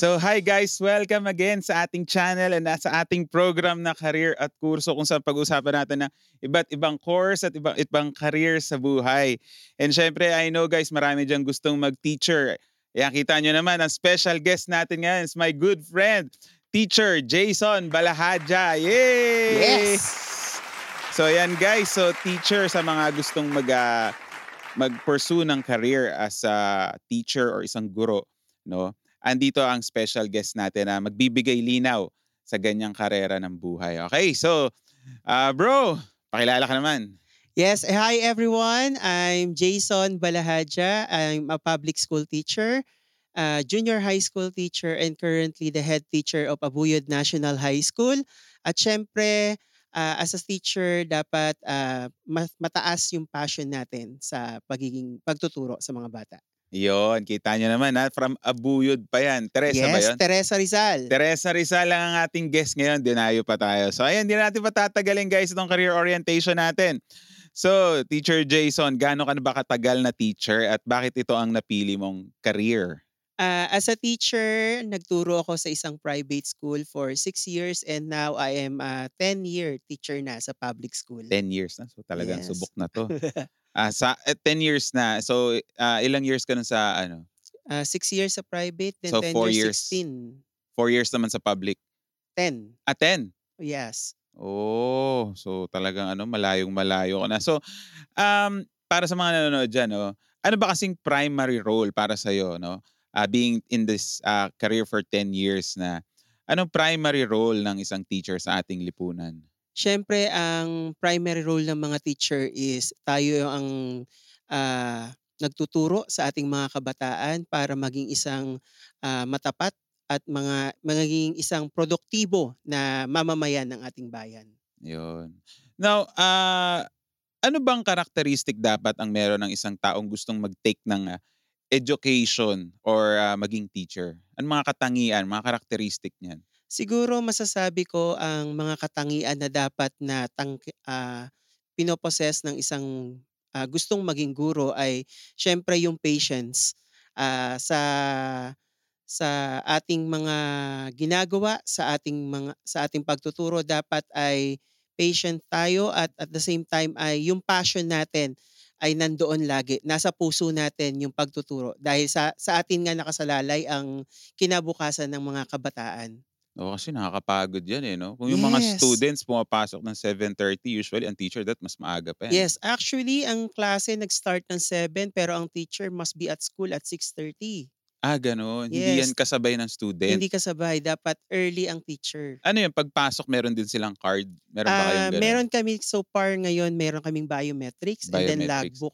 So hi guys, welcome again sa ating channel and sa ating program na career at kurso kung saan pag-usapan natin ng iba't ibang course at ibang ibang career sa buhay. And syempre, I know guys, marami diyan gustong mag-teacher. Kaya kita nyo naman, ang special guest natin ngayon is my good friend, teacher Jason Balahadja. Yay! Yes! So yan guys, so teacher sa mga gustong mag uh, mag-pursue ng career as a teacher or isang guro, no? Andito ang special guest natin na magbibigay linaw sa ganyang karera ng buhay. Okay, so uh, bro, pakilala ka naman. Yes, eh, hi everyone. I'm Jason Balahadja. I'm a public school teacher, a junior high school teacher, and currently the head teacher of Abuyod National High School. At syempre, uh, as a teacher, dapat uh, mataas yung passion natin sa pagiging pagtuturo sa mga bata. Yon, kita nyo naman ha, from Abuyod pa yan. Teresa yes, ba yun? Teresa Rizal. Teresa Rizal lang ang ating guest ngayon. Dinayo pa tayo. So ayan, hindi natin patatagalin guys itong career orientation natin. So, Teacher Jason, gaano ka na ba katagal na teacher at bakit ito ang napili mong career? Uh, as a teacher, nagturo ako sa isang private school for six years and now I am a 10-year teacher na sa public school. 10 years na? So talagang yes. subok na to. Ah, sa eh, 10 years na. So ah, ilang years ka nun sa ano? Uh, six years sa private, then So, 10 four years, years. 16. 4 years naman sa public. 10. Ah, 10. Yes. Oh, so talagang ano, malayong malayo ka na. So, um, para sa mga nanonood dyan, no, ano ba kasing primary role para sa iyo, no? Uh, being in this uh, career for 10 years na, anong primary role ng isang teacher sa ating lipunan? Siyempre ang primary role ng mga teacher is tayo ang, ah, nagtuturo sa ating mga kabataan para maging isang, ah, matapat at mga maging isang produktibo na mamamayan ng ating bayan. Yun. Now, ah, ano bang characteristic dapat ang meron ng isang taong gustong mag-take ng, education or, ah, maging teacher? Anong mga katangian, mga characteristic niyan? Siguro masasabi ko ang mga katangian na dapat na tang ah, pinoposes ng isang, ah, gustong maging guro ay siyempre yung patience, ah, sa sa ating mga ginagawa, sa ating mga sa ating pagtuturo dapat ay patient tayo at at the same time ay yung passion natin ay nandoon lagi. Nasa puso natin yung pagtuturo dahil sa sa atin nga nakasalalay ang kinabukasan ng mga kabataan. Oo, kasi nakakapagod yan eh, no? Kung yung mga Yes. students pumapasok ng 7:30, usually ang teacher that mas maaga pa yan. Yes, actually ang klase nag-start ng 7 pero ang teacher must be at school at 6:30. Ah, gano'n. Hindi yan kasabay ng student. Hindi kasabay, dapat early ang teacher. Ano yun, pagpasok meron din silang card? Meron ba kayong Ah, gano'n? meron kami so far ngayon, meron kaming biometrics, and then Biometrics. logbook.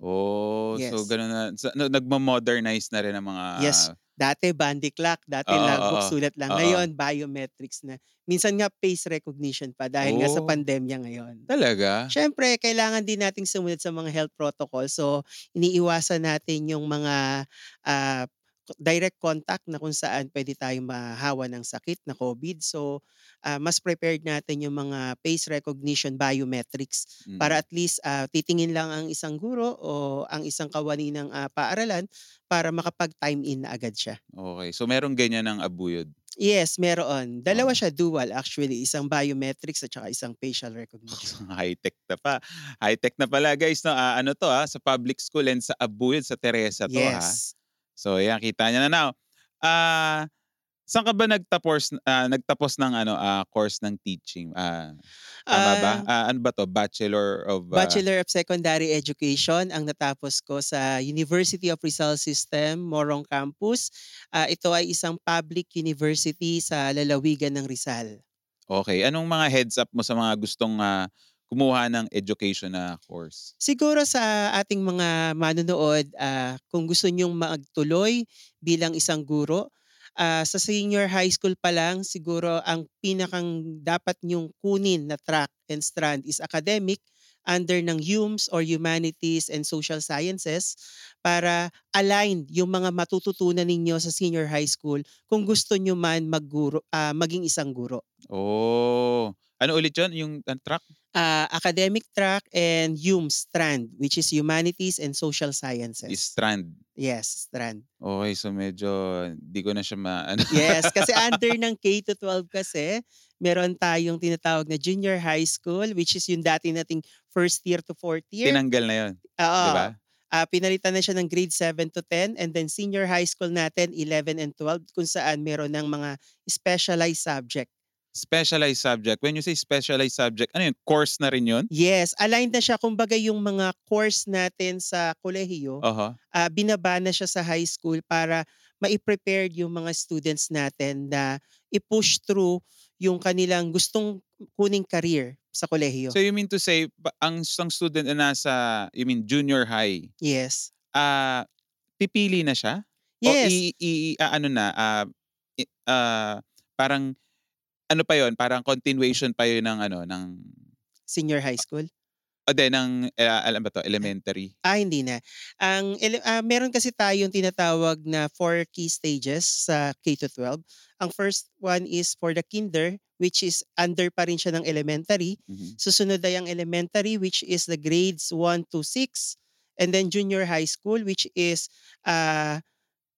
Oh, so Yes. gano'n na. So, no, nagmo-modernize na rin ang mga... Yes. Dati bandy clock, dati Oo, logbook, oo. sulat lang. Oo. Ngayon, biometrics na. Minsan nga face recognition pa dahil nga sa Oh. pandemya ngayon. Talaga? Siyempre, kailangan din nating sumunod sa mga health protocol. So, iniiwasan natin yung mga ah, direct contact na kung saan pwede tayong mahawa ng sakit na COVID. So, ah, mas prepared natin yung mga face recognition biometrics Mm. para at least ah, titingin lang ang isang guro o ang isang kawani ng ah, paaralan para makapag-time in na agad siya. Okay. So meron ganyan ng abuyod. Yes, meron. Dalawa Oo. siya dual actually. Isang biometrics at saka isang facial recognition. High-tech na pa. High-tech na pala guys. No? Ah, ano to ha? Sa public school and sa abuyod sa Teresa to ha? So yan, kita niya na now. Ah, saan ka ba nagtapos ah, nagtapos ng ano ah, course ng teaching? Ah, tama ba? Ah, Ah, ano ba to? Bachelor of ah, Bachelor of Secondary Education ang natapos ko sa University of Rizal System, Morong Campus. Ah, ito ay isang public university sa lalawigan ng Rizal. Okay, anong mga heads up mo sa mga gustong ah, kumuha ng education na course? Siguro sa ating mga manonood, ah, kung gusto nyong magtuloy bilang isang guro, ah, sa senior high school pa lang, siguro ang pinakang dapat nyong kunin na track and strand is academic under ng HUMS or Humanities and Social Sciences para aligned yung mga matututunan ninyo sa senior high school kung gusto nyo man magguro, ah, maging isang guro. Oh, ano ulit 'yon? Yung ang track? Ah, academic track and HUM strand, which is Humanities and Social Sciences. Strand. Yes, strand. Okey, so medyo di ko na siya maano. Yes, kasi under ng K-12 kasi, meron tayong tinatawag na junior high school, which is yung dati nating first year to fourth year. Tinanggal na yun, Oo. di ba? Ah, pinalitan na siya ng grade 7 to 10 and then senior high school natin 11 and 12 kung saan meron ng mga specialized subject. Specialized subject. When you say specialized subject, ano yun, course na rin yun? Yes, aligned na siya kumbaga yung mga course natin sa kolehiyo, Oho. ah, binaba na siya sa high school para mai-prepare yung mga students natin na i-push through yung kanilang gustong kuning career sa kolehiyo. So you mean to say, ang isang student na nasa, you mean junior high, Yes. ah, pipili na siya? O Yes. i i aano na, ah, i ah, parang ano pa yun, parang continuation pa yun ng ano, ng Senior high school? o di ng, ah, alam ba 'to, elementary? Ah, hindi na. Ang ele ah, meron kasi tayong tinatawag na 4 key stages sa K-12. Ang first one is for the kinder, which is under pa rin siya ng elementary. Mhm. Susunod ay ang elementary, which is the grades 1 to 6. And then junior high school, which is ah,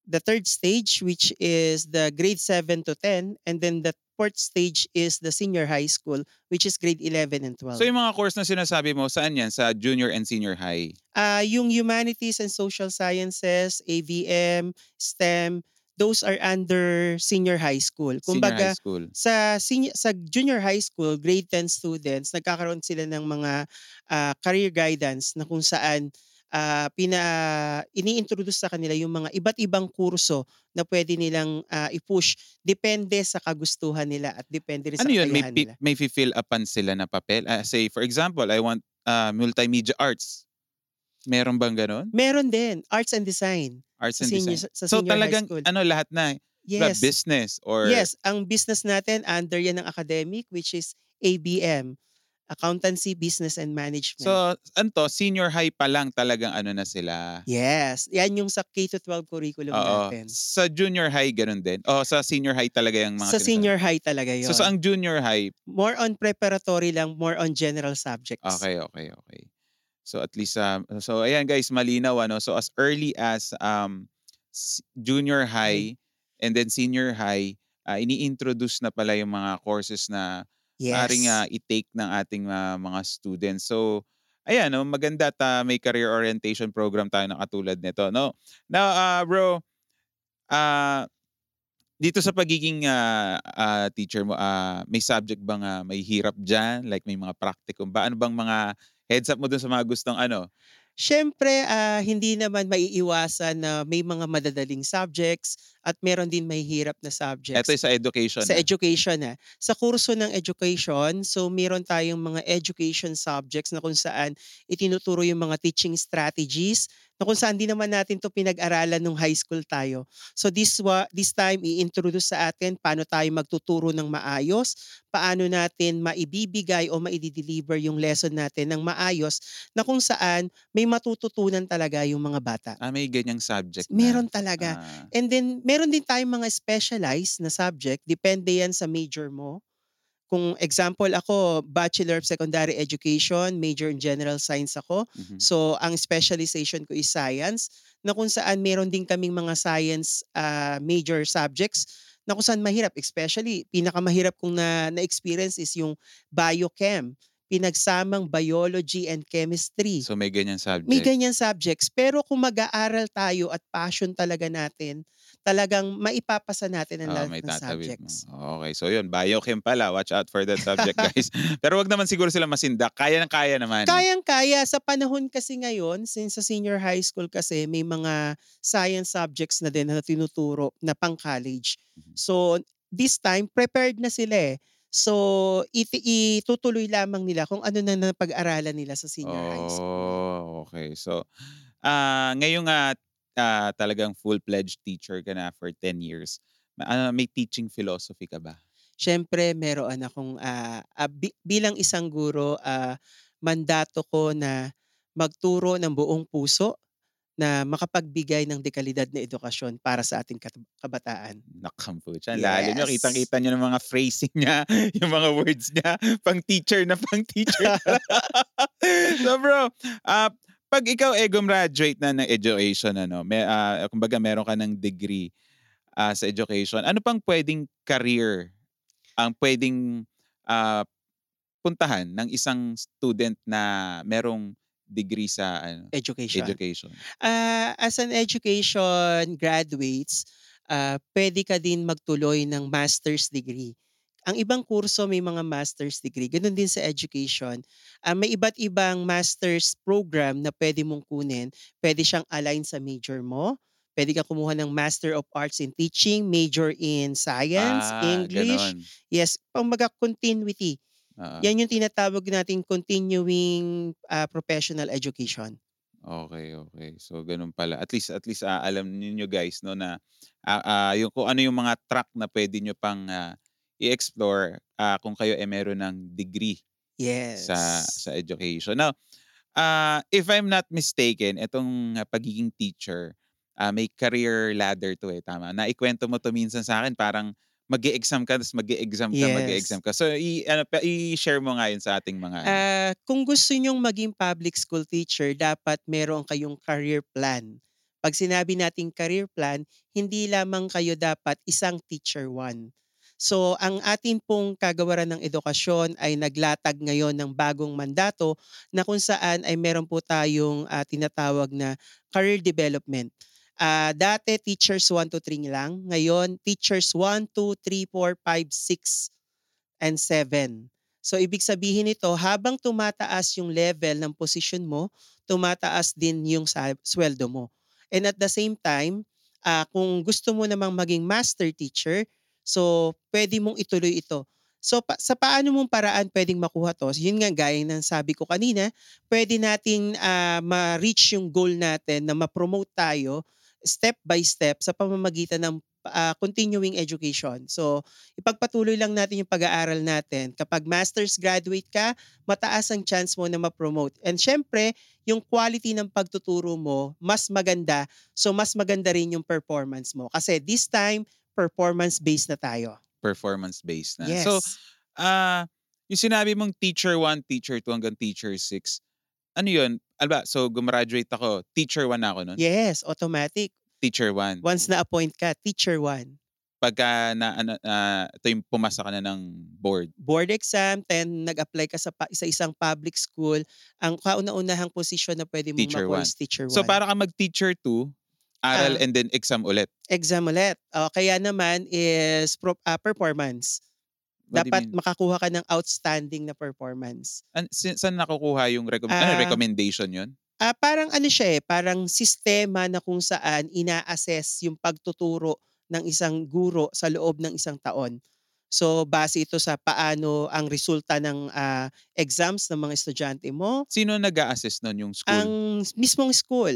the third stage, which is the grade 7 to 10. And then the fourth stage is the senior high school, which is grade 11 and 12. So yung mga course na sinasabi mo, saan yan? Sa junior and senior high? Ah, yung humanities and social sciences, AVM, STEM, those are under senior high school. Senior Kumbaga, high school. sa senior, sa junior high school, grade 10 students, nagkakaroon sila ng mga ah, career guidance na kung saan ah, pina ini-introduce sa kanila yung mga iba't ibang kurso na pwede nilang ah, i-push depende sa kagustuhan nila at depende rin sa Ano yun, may kakayahan nila. may fi-fill upan sila na papel? Ah, say for example, I want, ah, multimedia arts. Meron bang gano'n? Meron din, arts and design Arts sa and senior, design. sa So senior high talagang school. ano lahat na, Yes. business or Yes, ang business natin under yan ng academic which is ABM, Accountancy, Business and Management. So ano 'to, senior high pa lang talagang ano na sila? yes, yan yung sa K-12 curriculum Oo. natin. Sa junior high gano'n din? O sa senior high talaga yung mga Sa sinasabi? senior high talaga yon. So sa ang junior high more on preparatory lang, more on general subjects. Okay, okay, okay. So at least um, so ayan guys, malinaw ano. So as early as um s- junior high and then senior high, ah, ini-introduce na pala yung mga courses na Yes. maaaring ah, i-take ng ating ah, mga students. So ayan no, maganda at ah, may career orientation program tayo na katulad nito, no? Now, ah, bro, ah dito sa pagiging ah, ah, teacher mo, ah, may subject bang ah, may hirap diyan? Like may mga practicum ba? Ano bang mga heads up mo dun sa mga gustong ano? Siyempre, ah, hindi naman maiiwasan na may mga madadaling subjects at meron din mahihirap na subjects. Ito sa education. Sa ah. education na. Sa kurso ng education, so meron tayong mga education subjects na kung saan itinuturo yung mga teaching strategies na kung saan di naman natin to pinag-aralan nung high school tayo. So this wa, this time i-introduce sa atin paano tayo magtuturo ng maayos, paano natin maibibigay o maidi-deliver yung lesson natin ng maayos na kung saan may matututunan talaga yung mga bata. ah, may ganyang subject na. Meron talaga. Ah, And then, meron din tayong mga specialized na subject. Depende yan sa major mo. Kung example ako, Bachelor of Secondary Education, major in General Science ako. mhm. So, ang specialization ko is Science, na kung saan meron din kaming mga Science ah, major subjects na kung saan mahirap. Especially, pinakamahirap kong na, na-experience is yung Biochem. Pinagsamang Biology and Chemistry. So may ganyang subject. May ganyan subjects. Pero kung mag-aaral tayo at passion talaga natin, talagang maipapasa natin ang Oo, lahat may ng tatawid mo. subjects. Okay, so yun, biochem pala. Watch out for that subject, guys. Pero wag naman siguro sila masindak. Kaya ng kaya naman. Kayang-kaya. Sa panahon kasi ngayon, since sa senior high school kasi, may mga science subjects na din na tinuturo na pang-college. Mhm. So, this time, prepared na sila eh. So, iti- itutuloy lamang nila kung ano na napag-aralan nila sa senior high school. Oh, okay. So, ah ngayong ah, ah, talagang full-fledged teacher ka na for 10 years. ah, may teaching philosophy ka ba? Siyempre meron akong, ah, ah, bi bilang isang guro, ah, mandato ko na magturo ng buong puso na makapagbigay ng dekalidad na edukasyon para sa ating kabataan. Nakampucha, ang lalim niyo. Yes. Kitang-kita niyo ng mga phrasing niya, yung mga words niya, pang teacher na pang teacher. so bro, ah, pag ikaw eh gumraduate na ng education ano, may ah, kumbaga meron ka ng degree ah, sa education, ano pang pwedeng career ang pwedeng ah, puntahan ng isang student na merong degree sa ano, Education. education? Ah, as an education graduates, ah, puwede ka din magtuloy ng master's degree. Ang ibang kurso may mga master's degree, gano'n din sa education. Ah, may iba't ibang master's program na puwede mong kunin. Puwede siyang align sa major mo. Puwede kang kumuha ng Master of Arts in Teaching, major in Science, Ah, English. gano'n. Yes, kumbaga continuity. Oo. Yan yung tinatawag nating continuing, ah, professional education. Okey, okey. So gano'n pala. At least at least, ah, alam ninyo guys 'no na, ah, ah, yung kung ano yung mga track na puwede niyo pang, ah, i-explore, ah, kung kayo ay meron ng degree Yes. sa sa education. Now, ah, if I'm not mistaken, itong ah, pagiging teacher, ah, may career ladder 'to, eh, tama? Naikwento mo 'to minsan sa'kin parang mag-e-exam ka ta's mag-e-exam ka, mag-e-exam Yes. ka. So i-ano pa i-share mo nga yun sa ating mga ano. Ah, kung gusto niyong maging public school teacher dapat meron kayong career plan. 'Pag sinabi nating career plan, hindi lamang kayo dapat isang teacher one. So, ang atin pong kagawaran ng edukasyon ay naglatag ngayon ng bagong mandato na kung saan ay meron po tayong, ah, tinatawag na career development. Ah, dati teachers 1 to 3 lang, ngayon teachers 1, 2, 3, 4, 5, 6, and 7. So, ibig sabihin nito habang tumataas yung level ng posisyon mo, tumataas din yung sa suweldo mo. And at the same time, ah, kung gusto mo namang maging master teacher, so puwede mong ituloy ito. So, pa sa paano mong paraan puwedeng makuha 'to, yun nga gaya ng sabi ko kanina, puwede nating, ah, ma-reach yung goal natin na ma-promote tayo step by step sa pamamagitan ng, ah, continuing education. So, ipagpatuloy lang natin yung pag-aaral natin. Kapag master's graduate ka, mataas ang chance mo na ma-promote. And siyempre, yung quality ng pagtuturo mo mas maganda, so mas maganda rin yung performance mo. Kasi this time, performance-based na tayo. Performance-based na. Yes. So, ah, yung sinabi mong teacher 1, teacher 2 hanggang teacher 6, ano yun? Alba, so gumraduate ako, teacher 1 na ako nun? yes, automatic. Teacher 1. Once na-appoint ka, teacher 1. Pagka na ano, ah, ito yung pumasa ka na ng board. Board exam, then nag-apply ka sa pa sa isang public school, ang kauna-unahang posisyon na puwede mong Teacher makuha one. is teacher 1. So para ka mag-teacher 2, aral Ah. and then exam ulit. exam ulit. O kaya naman is pro ah, performance. What Dapat makakuha ka ng outstanding na performance. An si saan nakukuha yung recom ano Ah. recommendation yun? Ah, parang ano siya, eh, parang sistema na kung saan ina-assess yung pagtuturo ng isang guro sa loob ng isang taon. So, base ito sa paano ang resulta ng, ah, exams ng mga estudyante mo, Sino nag-a-assess nun, yung school? ang mismong school.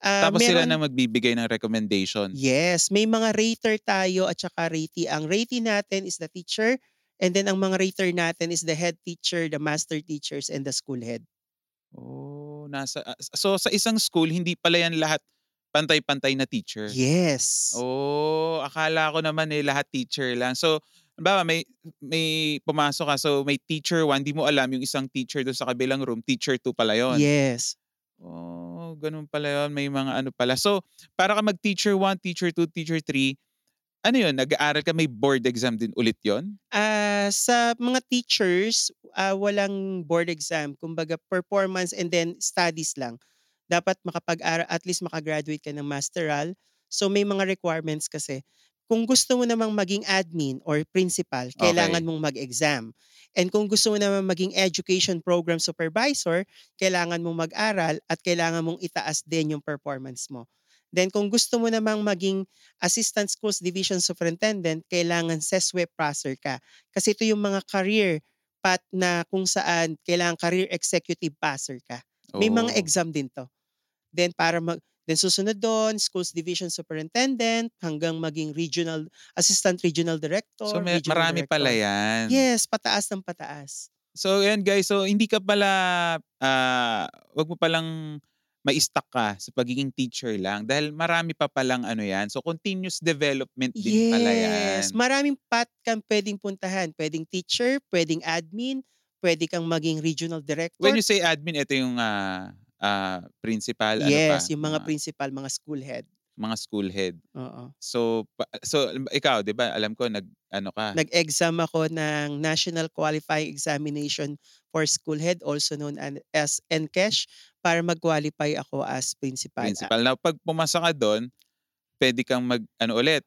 Ah, Tapos sila meron na magbibigay ng recommendation. Yes, may mga rater tayo at saka ratee. Ang ratee natin is the teacher and then ang mga rater natin is the head teacher, the master teachers, and the school head. Oh, nasa ah, so sa isang school hindi pala yan lahat pantay-pantay na teacher? Yes. Oh, akala ko naman, eh, lahat teacher lang. So, halimbawa may may pumasok ka, so may teacher 1, di mo alam yung isang teacher dun sa kabilang room, teacher 2 pala yun. Yes. Oh, ganun pala yun, may mga ano pala. So, para ka mag-teacher 1, teacher 2, teacher 3, ano yun, nag-aaral ka, may board exam din ulit yon? Ah, sa mga teachers, ah, walang board exam. Kumbaga performance and then studies lang. Dapat makapag-aral at least maka-graduate ka ng masteral. So may mga requirements kasi. Kung gusto mo namang maging admin or principal, kailangan Okay. mong mag-exam. And kung gusto mo naman maging education program supervisor, kailangan mong mag-aral at kailangan mong itaas din yung performance mo. Then kung gusto mo namang maging assistant schools division superintendent, kailangan SESWE passer ka. Kasi ito yung mga career path na kung saan kailangan career executive passer ka. May mga Oh. exam din to. Then para mag then susunod doon, schools division superintendent hanggang maging regional assistant regional director, So, may, regional marami pala director. yan. Yes, pataas ng pataas. So, ayan guys. So, hindi ka pala, ah, wag mo palang mai-stuck ka sa pagiging teacher lang dahil marami pa palang ano yan. So continuous development din pala yan. Yes, maraming path kang puwedeng puntahan. Puwedeng teacher, puwedeng admin, puwede kang maging regional director. When you say admin, ito yung ah, ah, principal, ano pa? Yes, yung mga principal, mga school head. mga school head. Oo. So, pa, so ikaw, 'di ba? Alam ko nag ano ka? Nag-exam ako ng National Qualifying Examination for School Head also known as NCASH para mag-qualify ako as principal. principal. Now, pag pumasa ka doon, pwede kang mag ano ulit,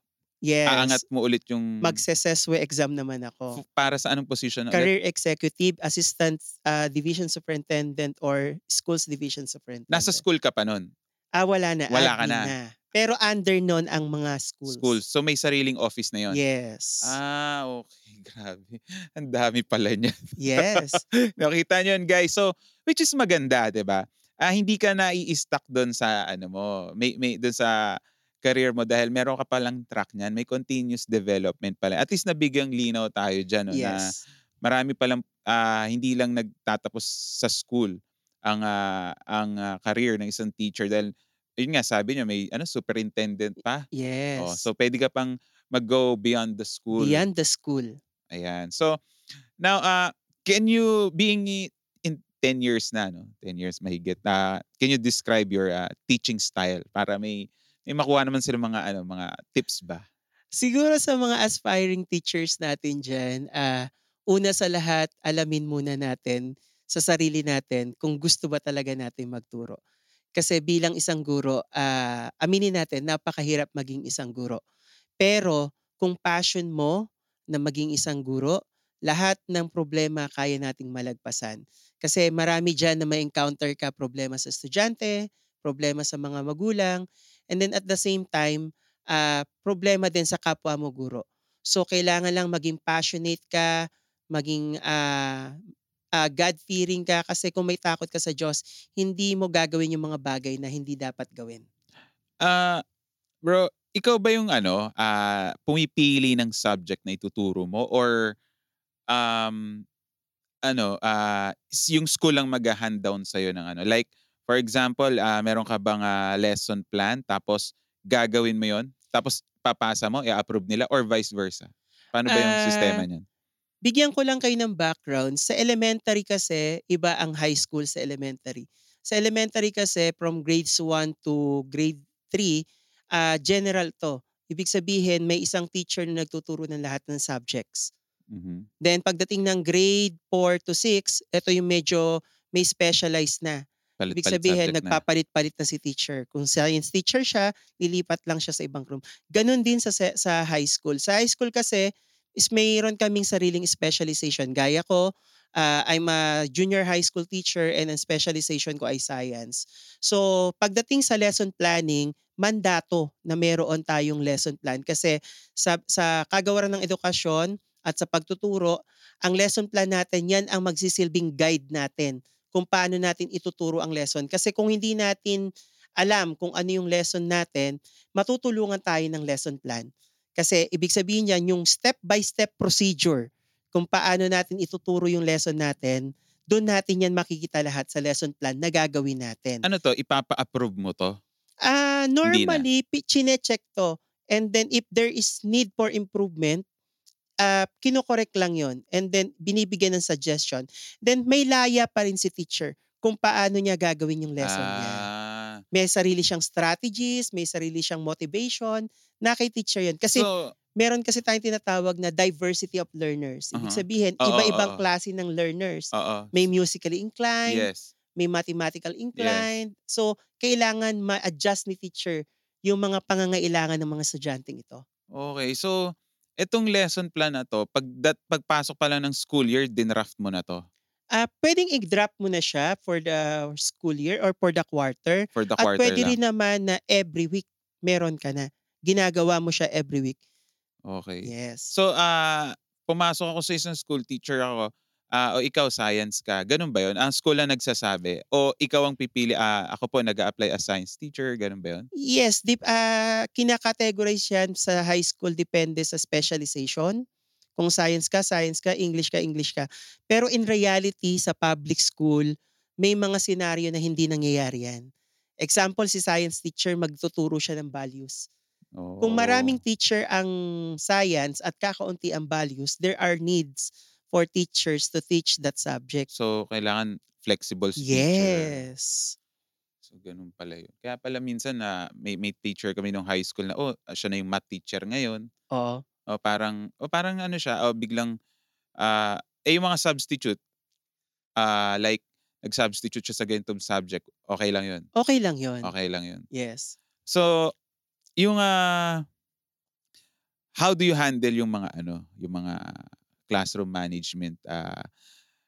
Yes. aangat mo ulit yung Magse-SESWE exam naman ako. f- para sa anong position ulit? Career Executive, Assistant uh, Division Superintendent or Schools Division Superintendent. Nasa school ka pa noon, Ah, wala na. Wala ka admin na. Pero under nun ang mga schools. schools. So may sariling office na 'yon. Yes. Ah, okay. Grabe. Ang dami pala niya. Yes. Nakita niyo yun, guys. So, which is maganda, 'di ba? Ah, hindi ka na i-stuck doon sa ano mo, may may doon sa career mo dahil meron ka palang track niyan, may continuous development pala. At least nabigyang linaw tayo diyan no, na yes. marami palang ah, hindi lang nagtatapos sa school ang ah, ang ah, career ng isang teacher dahil yun nga sabi niyo may ano superintendent pa. Yes. Oh, so pwede ka pang mag-go beyond the school. Beyond the school. Ayan. So now uh can you being in 10 years na no? 10 years mahigit na can you describe your uh, teaching style para may may makuha naman sila mga ano mga tips ba? Siguro sa mga aspiring teachers natin dyan, ah, una sa lahat, alamin muna natin sa sarili natin kung gusto ba talaga natin magturo. Kasi bilang isang guro, ah, aminin natin, napakahirap maging isang guro. Pero kung passion mo na maging isang guro, lahat ng problema kaya nating malagpasan. Kasi marami dyan na may encounter ka problema sa estudyante, problema sa mga magulang, and then at the same time, ah, problema din sa kapwa mo guro. So kailangan lang maging passionate ka, maging ah, ah, God-fearing ka kasi kung may takot ka sa Diyos, hindi mo gagawin yung mga bagay na hindi dapat gawin. Ah, bro, ikaw ba yung ano, ah, pumipili ng subject na ituturo mo or um ano, is yung school lang mag-hand down sa'yo ng ano? Like, for example, ah, meron ka bang ah, lesson plan tapos gagawin mo yon tapos papasa mo, i-approve nila or vice versa? Paano ba yung Ah, sistema niyan? Bigyan ko lang kayo ng background. Sa elementary kasi, iba ang high school sa elementary. Sa elementary kasi, from grades 1 to grade 3, ah, general to. Ibig sabihin, may isang teacher na nagtuturo ng lahat ng subjects. Mhm. Then pagdating ng grade 4 to 6, ito yung medyo may specialized na. Ibig Palit-palit sabihin, na. nagpapalit-palit na si teacher. Kung science teacher siya, lilipat lang siya sa ibang room. Ganon din sa sa high school. Sa high school kasi, is mayroon kaming sariling specialization. Gaya ko, ah, I'm a junior high school teacher and ang specialization ko ay science. So, pagdating sa lesson planning, mandato na meron tayong lesson plan kasi sa, sa kagawaran ng edukasyon at sa pagtuturo, ang lesson plan natin, yan ang magsisilbing guide natin kung paano natin ituturo ang lesson. Kasi kung hindi natin alam kung ano yung lesson natin, matutulungan tayo ng lesson plan. Kasi ibig sabihin yan, yung step-by-step procedure kung paano natin ituturo yung lesson natin, doon natin yan makikita lahat sa lesson plan na gagawin natin. Ano to, ipapa-approve mo to? Ah, na. normally, pi- chine-check to. And then if there is need for improvement, ah kinokorek lang yon And then binibigyan ng suggestion. Then may laya pa rin si teacher kung paano niya gagawin yung lesson niya. Ah, May sarili siyang strategies, may sarili siyang motivation, na kay teacher yun. Kasi so, meron kasi tayong tinatawag na diversity of learners. Ibig Uh-huh. sabihin, Oo, iba-ibang oo. klase ng learners. oo. May musically inclined, Yes. may mathematical inclined. So, kailangan ma-adjust ni teacher yung mga pangangailangan ng mga estudyanteng ito. Okay. So, itong lesson plan na to, pag dat, pagpasok pa lang ng school year, dinraft mo na to Ah, pwedeng i-drop mo na siya for the school year or for the quarter. for the At quarter pwede lang. rin naman na every week meron ka na. Ginagawa mo siya every week. Okay. Yes. So, ah pumasok ako sa isang school teacher ako, ah o ikaw science ka. Ganun ba 'yon? Ang school lang nagsasabi o ikaw ang pipili, ah ako po nag apply as science teacher, ganun ba 'yon? Yes, dip, ah, kinakategorize yan sa high school depende sa specialization. Kung science ka, science ka, English ka, English ka. Pero in reality, sa public school, may mga senaryo na hindi nangyayari yan. Example, si science teacher magtuturo siya ng values. Kung Oo. maraming teacher ang science at kakaunti ang values, there are needs for teachers to teach that subject. So, kailangan flexible si teacher. Yes. So, ganun pala yun. Kaya pala minsan na may, may teacher kami nung high school na, oh, siya na yung math teacher ngayon. Oo. O parang, o parang ano siya, o biglang, ah, eh yung mga substitute, ah, like, nag-substitute siya sa ganitong subject, okay lang yun. Okay lang yun. Okay lang yun. Yes. So, yung ah, how do you handle yung mga ano, yung mga classroom management? Ah,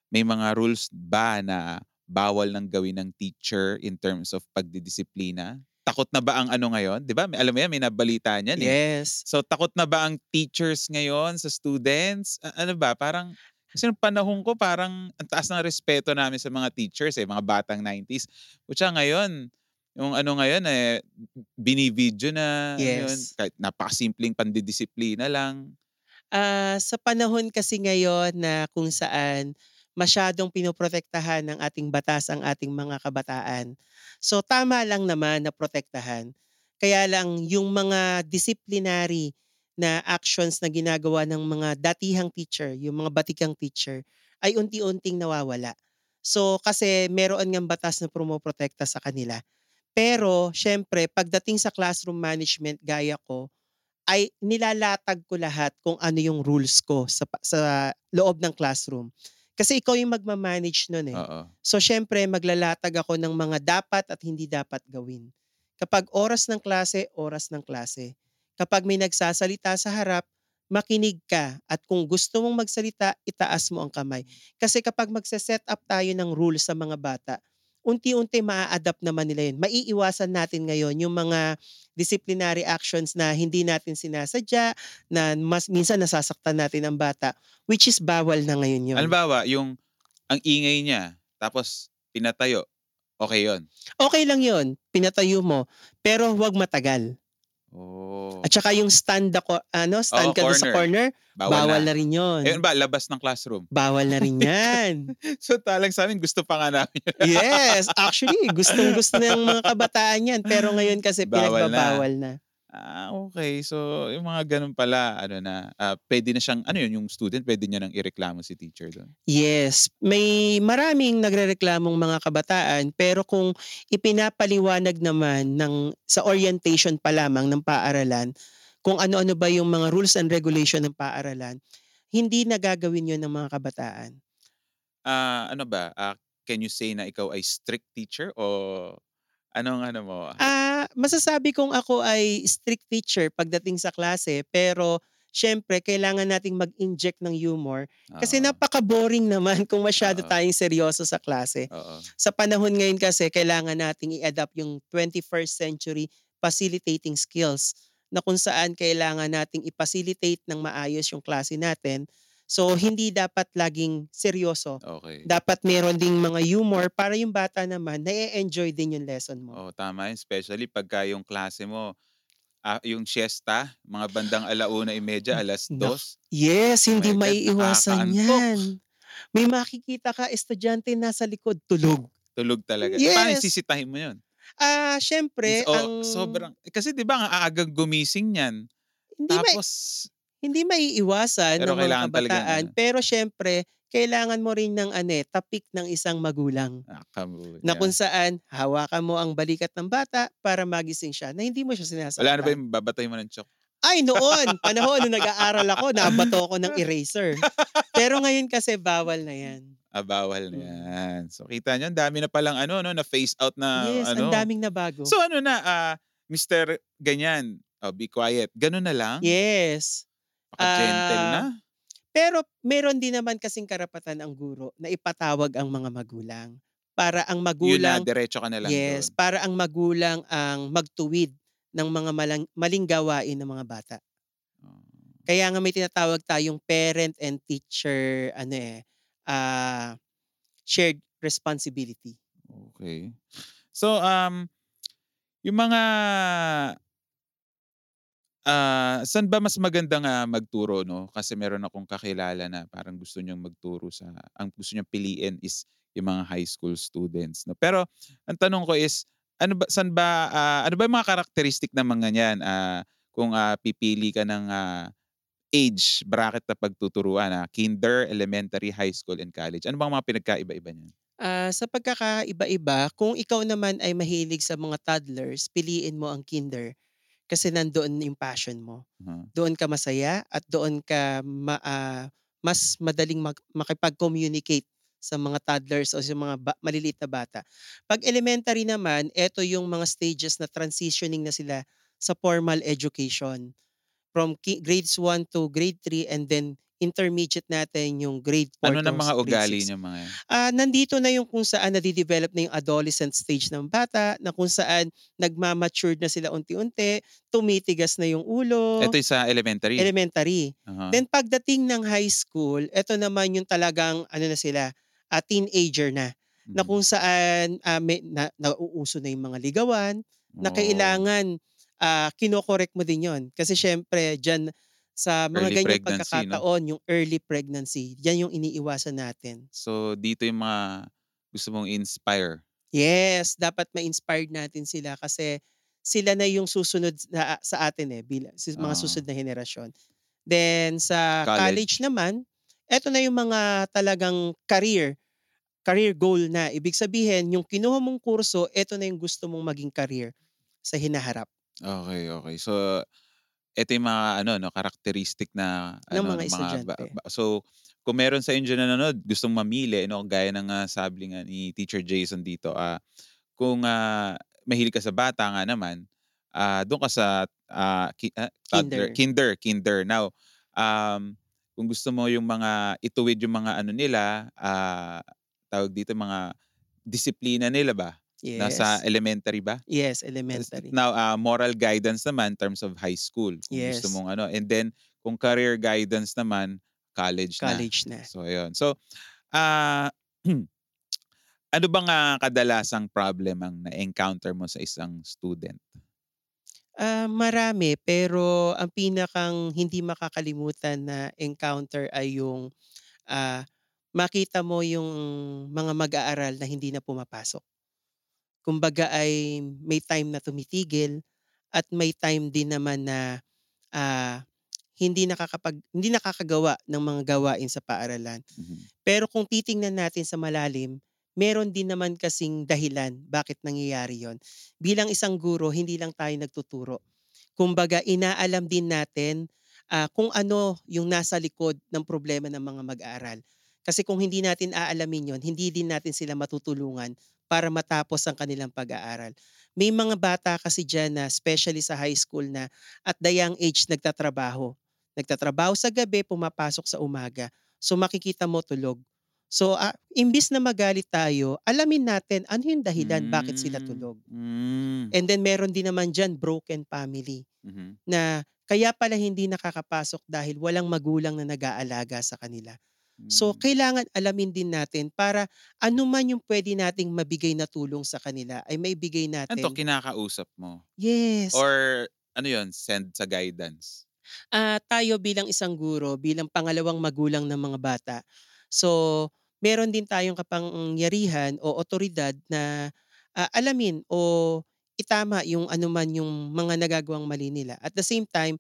may mga rules ba na bawal nang gawin ng teacher in terms of pagdidisiplina? Takot na ba ang ano ngayon? 'Di ba? May alam mo yan, may nabalita niyan eh. Yes. So takot na ba ang teachers ngayon sa students? A- ano ba? Parang kasi nung panahon ko parang ang taas ng respeto namin sa mga teachers eh, mga batang 90s. Kutsa ngayon, yung ano ngayon eh, binivideo na, ano yun, Yes. kahit napakasimpleng pandidisiplina lang. Ah, sa panahon kasi ngayon na kung saan masyadong pinoprotektahan ng ating batas ang ating mga kabataan. So tama lang naman na protektahan. Kaya lang yung mga disciplinary na actions na ginagawa ng mga datihang teacher, yung mga batikang teacher, ay unti-unting nawawala. So kasi meron ngang batas na pumoprotekta sa kanila. Pero syempre pagdating sa classroom management gaya ko, ay nilalatag ko lahat kung ano yung rules ko sa sa loob ng classroom. Kasi ikaw yung magma-manage nun eh. Oo. So syempre maglalatag ako ng mga dapat at hindi dapat gawin. Kapag oras ng klase, oras ng klase. Kapag may nagsasalita sa harap, makinig ka at kung gusto mong magsalita, itaas mo ang kamay. Kasi kapag magse-set up tayo ng rules sa mga bata, unti-unti maa-adapt naman nila yun. Maiiwasan natin ngayon yung mga disciplinary actions na hindi natin sinasadya, na mas minsan nasasaktan natin ang bata, which is bawal na ngayon yun. Halimbawa, yung ang ingay niya, tapos pinatayo, okay yon. Okay lang yun, pinatayo mo, pero huwag matagal. Oh. At saka yung stand ako, ano, stand Oo, ka doon sa corner, Bawal, bawal, na. na. rin yun. Eh, ba, labas ng classroom. Bawal na rin yan. So talang sa amin, gusto pa nga namin. yes, actually, gustong gusto ng mga kabataan yan. Pero ngayon kasi Bawal na. pinagbabawal na. Ah, okay. So, yung mga ganun pala, ano na, ah, pwede na siyang, ano yun, yung student, pwede niya nang ireklamo si teacher doon. Yes, may maraming nagrereklamong mga kabataan pero kung ipinapaliwanag naman ng sa orientation pa lamang ng paaralan kung ano-ano ba yung mga rules and regulation ng paaralan, hindi nagagawin yon ng mga kabataan. Ah, ano ba? Ah, can you say na ikaw ay strict teacher o anong ano mo? Ah, masasabi kong ako ay strict teacher pagdating sa klase pero syempre kailangan nating mag-inject ng humor kasi Oo, napaka-boring naman kung masyado Oo. tayong seryoso sa klase. Oo. Sa panahon ngayon kasi kailangan nating i-adapt yung 21st century facilitating skills na kung saan kailangan nating i-facilitate ng maayos yung klase natin. So hindi dapat laging seryoso. Okay. Dapat meron ding mga humor para yung bata naman na-enjoy din yung lesson mo. Oo, tama yun. Especially pagka yung klase mo, ah, yung siesta, mga bandang alauna imedya, alas Nak- dos. Yes, hindi my God, maiiwasan yan. May makikita ka estudyante nasa likod tulog. Tulog talaga. Eh, Paano Yes. sisitahin mo yun? Ah, syempre It's- oh, ang sobrang, kasi di ba ang aagang gumising yan? hindi may Tapos, hindi maiiwasan Pero ng mga talaga kabataan, ano. pero syempre kailangan mo rin ng ano, eh, tapik ng isang magulang. ah, Na yeah. kung saan hawakan mo ang balikat ng bata para magising siya na hindi mo siya sinasaktan. Wala na ba yung babatay mo ng chok? Ay, noon, panahon nung nag-aaral ako, nabato ako ng eraser. Pero ngayon kasi bawal na yan. Ah, bawal na Mm. yan. So, kita nyo, ang dami na palang ano, no, na face out na yes, ano. ang daming nabago. So, ano na, ah, Mr. Ganyan, oh, be quiet. Ganun na lang? yes. Paka-gentle Ah, na? Pero meron din naman kasing karapatan ang guro na ipatawag ang mga magulang. Para ang Yun na, magulang diretso ka na lang Yes, doon. para ang magulang ang magtuwid ng mga malang, maling gawain ng mga bata. Oh. Kaya nga may tinatawag tayong parent and teacher ano eh ah, shared responsibility. Okay. So, um, yung mga, ah, saan ba mas magandang ah, magturo, no? Kasi meron akong kakilala na parang gusto niyang magturo sa, ang gusto niyang piliin is yung mga high school students, no? Pero, ang tanong ko is, Ano ba saan ba, ah, ano ba yung mga characteristic ng mga niyan, ah, kung, ah, pipili ka ng, ah, age bracket na pagtuturuan, ah, kinder, elementary, high school, and college? Ano bang mga pinagkaiba-iba niyan? Ah, sa pagkakaiba-iba, kung ikaw naman ay mahilig sa mga toddlers, piliin mo ang kinder. Kasi nandoon yung passion mo. Mhm. Doon ka masaya at doon ka ma ah, mas madaling mag makipag-communicate sa mga toddlers o sa mga ba maliliit na bata. 'Pag elementary naman, eto yung mga stages na transitioning na sila sa formal education. From ki grades 1 to grade 3 and then intermediate natin yung grade 4 Ano ng mga ugali 6. niyang mga yan? Ah, nandito na yung kung saan nade-develop na yung adolescent stage ng bata, na kung saan nagma-matured na sila unti-unti, tumitigas na yung ulo, Ito yung sa elementary? elementary. Uh-huh. Then pagdating ng high school, eto naman yung talagang ano na sila, ah, teenager na. Na Mhm. kung saan, ah, may na nauuso na yung mga ligawan, na Oo. kailangan, ah, kino-correct mo din yon. Kasi siyempre diyan sa mga Early ganyang pregnancy 'no? pagkakataon, yung early pregnancy, yan yung iniiwasan natin. So, dito yung mga gusto mong i-inspire? Yes, dapat ma-inspired natin sila kasi sila na yung susunod sa sa atin, eh, bila sa mga Oo. susunod na henerasyon. Then sa college College. naman, eto na yung mga talagang career, career goal na. Ibig sabihin yung kinuha mong kurso, eto na yung gusto mong maging career sa hinaharap. Okey, okey. So, eto yung mga ano 'no, characteristic na Ng ano, mga ng mga ba estudyante. ba so, kung meron sa inyo nanonood gustong mamili 'no, gaya ng, ah, sabi nga ni Teacher Jason dito, ah, kung, ah, mahilig ka sa bata nga naman, ah, dun ka sa, ah, ki toddler Kinder. kinder kinder. Now, um, kung gusto mo yung mga ituwid yung mga ano nila, ah, tawag dito, mga disiplina nila ba, nasa Yes. elementary ba? Yes, elementary. now, ah, moral guidance naman in terms of high school, kung gusto Yes. mong ano, and then kung career guidance naman, college na. College na. So, ayun. So, ah, ano bang, ah, kadalasang problem ang na-encounter mo sa isang student? Ah, marami pero ang pinakang hindi makakalimutan na encounter ay yung, ah, makita mo yung mga mag-aaral na hindi na pumapasok. Kumbaga ay may time na tumitigil at may time din naman na, ah, hindi nakakapag hindi nakakagawa ng mga gawain sa paaralan. Mhm. Pero kung titingnan natin sa malalim, meron din naman kasing dahilan bakit nangyayari yon. Bilang isang guro, hindi lang tayo nagtuturo. Kumbaga inaalam din natin, ah, kung ano yung nasa likod ng problema ng mga mag-aaral. Kasi kung hindi natin aalamin yon, hindi din natin sila matutulungan para matapos ang kanilang pag-aaral. May mga bata kasi diyan na especially sa high school na at the young age nagtatrabaho. Nagtatrabaho sa gabi, pumapasok sa umaga. So makikita mo tulog. So, ah, imbis na magalit tayo, alamin natin ano yung dahilan bakit sila Hmm, tulog. hmm. And then meron din naman diyan broken family Mhm. na kaya pala hindi nakakapasok dahil walang magulang na nag-aalaga sa kanila. So Hmm. kailangan alamin din natin para ano man yung puwede nating mabigay na tulong sa kanila ay maibigay Ano 'to, natin. kinakausap mo? Yes. Or ano yun, send sa guidance? Ah, tayo bilang isang guro, bilang pangalawang magulang ng mga bata, so meron din tayong kapangyarihan o awtoridad na, ah, alamin o itama yung anuman yung mga nagagawang mali nila. At the same time,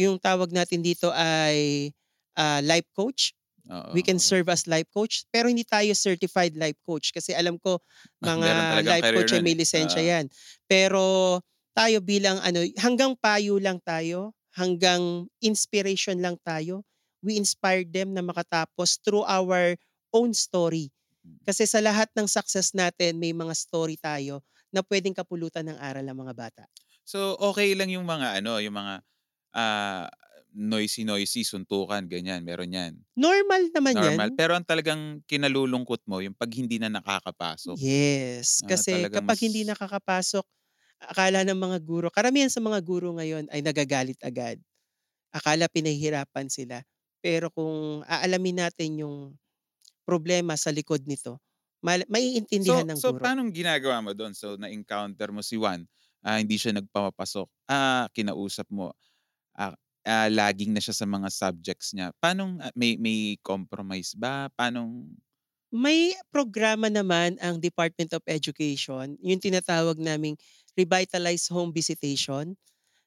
yung tawag natin dito ay, ah, life coach. Oo, We can serve as life coach, pero hindi tayo certified life coach kasi alam ko Ah, mga life coach ay may eh. lisensya Oo. yan. Pero tayo bilang ano, hanggang payo lang tayo, hanggang inspiration lang tayo. We inspire them na makatapos through our own story. Hmm. Kasi sa lahat ng success natin may mga story tayo na puwedeng kapulutan ng aral ang mga bata. So, okey lang yung mga ano, yung mga, ah, noisy-noisy, suntukan, ganyan, meron yan? Normal naman yan. Normal, pero ang talagang kinalulungkot mo yung 'pag hindi na nakakapasok. Yes, Ah, kasi talagang kapag hindi mas nakakapasok, akala ng mga guro karamihan sa mga guro ngayon ay nagagalit agad. Akala pinahihirapan sila. Pero kung aalamin natin yung problema sa likod nito, maiintindihan So ng so guro. paanong ginagawa mo dun? So, na-encounter mo si Juan, ah, hindi siya nagpapapasok, ah, kinausap mo, ah, ah, lagging na siya sa mga subjects niya. Paanong, ah, may may compromise ba? Paanong May programa naman ang Department of Education, yung tinatawag naming Revitalize Home Visitation,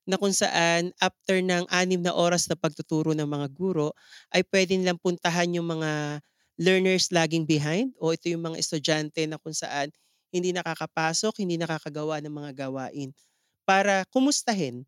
na kung saan after ng 6 na oras na pagtuturo ng mga guro, ay puwede nilang puntahan yung mga learners lagging behind o ito yung mga estudyante na kung saan hindi nakakapasok, hindi nakakagawa ng mga gawain, para kumustahin,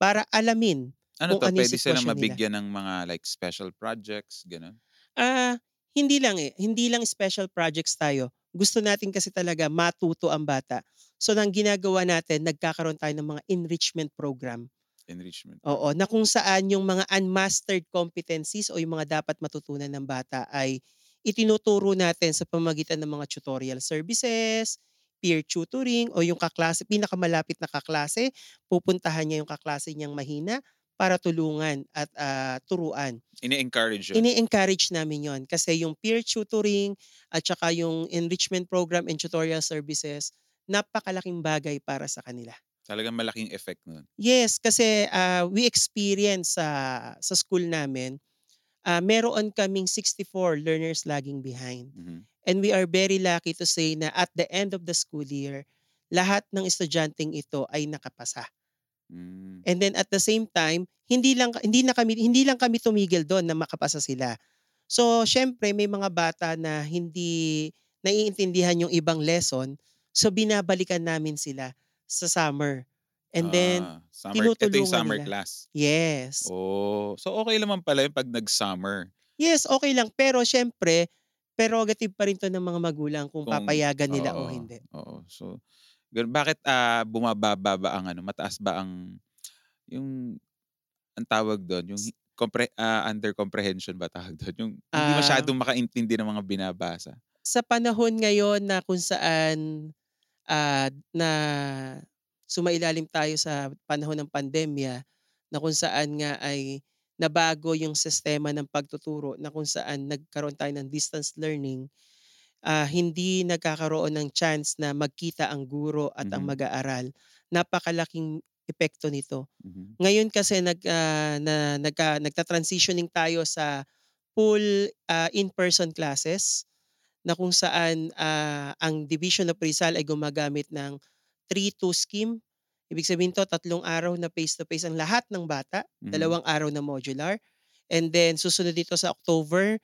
para alamin Ano 'to, ano yung puwede silang sitwasyon nila. mabigyan ng mga like special projects, gano'n? Ah, hindi lang, eh, hindi lang special projects tayo. Gusto natin kasi talaga matuto ang bata. So, ang ginagawa natin nagkakaroon tayo ng mga enrichment program. Enrichment Oo, na kung saan yung mga unmastered competencies o yung mga dapat matutunan ng bata ay itinuturo natin sa pamamagitan ng mga tutorial services, peer tutoring o yung kaklase pinakamalapit na kaklase, pupuntahan niya yung kaklase niyang mahina para tulungan at, ah, turuan. Ini-encourage yun? Ini-encourage namin yun kasi yung peer tutoring at saka yung enrichment program and tutorial services, napakalaking bagay para sa kanila. Talagang malaking effect nun? Yes, kasi, ah, we experience sa sa school namin, ah, meron kaming 64 learners lagging behind. Mhm. And we are very lucky to say na at the end of the school year, lahat ng estudyanteng ito ay nakapasa. Hmm. And then at the same time, hindi lang hindi na kami hindi lang kami tumigil dun na makapasa sila. So, siyempre may mga bata na hindi naiintindihan yung ibang lesson, so binabalikan namin sila sa summer. And then Ah, summer ito yung tinutulungan summer nila. class? Yes. Oh, so okey naman pala yun 'pag nag-summer? Yes, okey lang pero siyempre prerogative pa rin 'to ng mga magulang kung Kung papayagan nila o oo, hindi. oo. So, ganun. Bakit, ah, bumababa ba ang ano, mataas ba ang yung anong tawag dun, yung compre ah, under comprehension ba tawag dun? Yung hindi Ah. masyadong makaintindi ng mga binabasa? Sa panahon ngayon na kung saan, ah, na sumailalim tayo sa panahon ng pandemya, na kung saan nga ay nabago yung sistema ng pagtuturo na kung saan nagkaroon tayo ng distance learning, ah, hindi nagkakaroon ng chance na magkita ang guro at ang Mhm. mag-aaral. Napakalaking epekto nito. Mhm. Ngayon kasi nag ah, na nagka nagta-transitioning tayo sa full, ah, in-person classes na kung saan, ah, ang Division of Rizal ay gumagamit ng 3-2 scheme. Ibig sabihin 'to, tatlong araw na face-to-face ang lahat ng bata, Mhm. dalawang araw na modular. And then susunod dito sa October,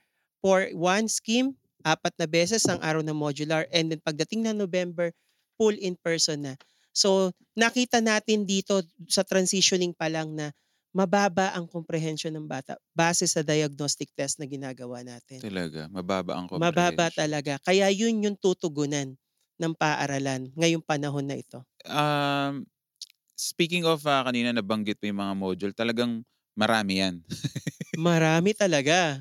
4-1 scheme, apat na beses ang araw na modular. And then pagdating ng November, full in-person na. So, nakita natin dito sa transitioning pa lang na mababa ang comprehension ng bata base sa diagnostic test na ginagawa natin. Talaga, mababa ang Mababa comprehension. talaga. Kaya yun yung tutugunan ng paaralan ngayong panahon na ito. Um, speaking of, ah, kanina nabanggit mo yung mga module, talagang marami yan. Marami talaga.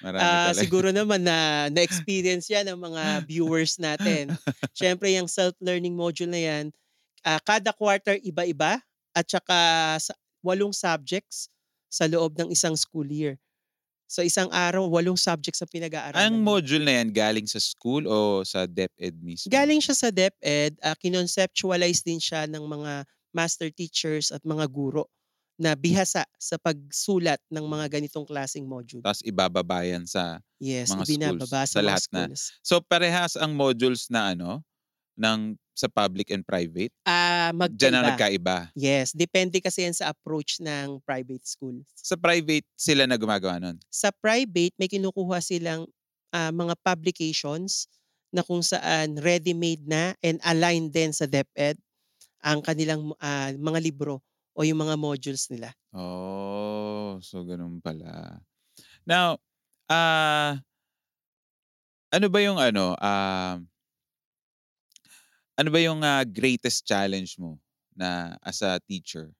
Marami Ah, talaga. siguro naman na na-experience 'yan ng mga viewers natin. Siyempre yang self-learning module na 'yan, ah, kada quarter iba-iba at saka sa 8 subjects sa loob ng isang school year. So isang araw, 8 subjects ang pinag-aaralan Ang mo. module na yan galing sa school o sa DepEd mismo? Galing siya sa DepEd, ah, kinonceptualize din siya ng mga master teachers at mga guro na bihasa sa pagsulat ng mga ganitong klaseng module. Ta's ibababa yan sa Yes, mga schools, sa lahat na. schools. So parehas ang modules na ano, ng sa public and private? Ah, Diyan ang magkaiba. nagkaiba? Yes, depende kasi yan sa approach ng private school. Sa private sila na gumagawa nun? Sa private may kinukuha silang, ah, mga publications na kung saan ready-made na and aligned din sa DepEd ang kanilang, ah, mga libro o yung mga modules nila. Oh, so ganun pala. Now, ah ano ba yung ano, um ano ba yung, ah, greatest challenge mo na as a teacher?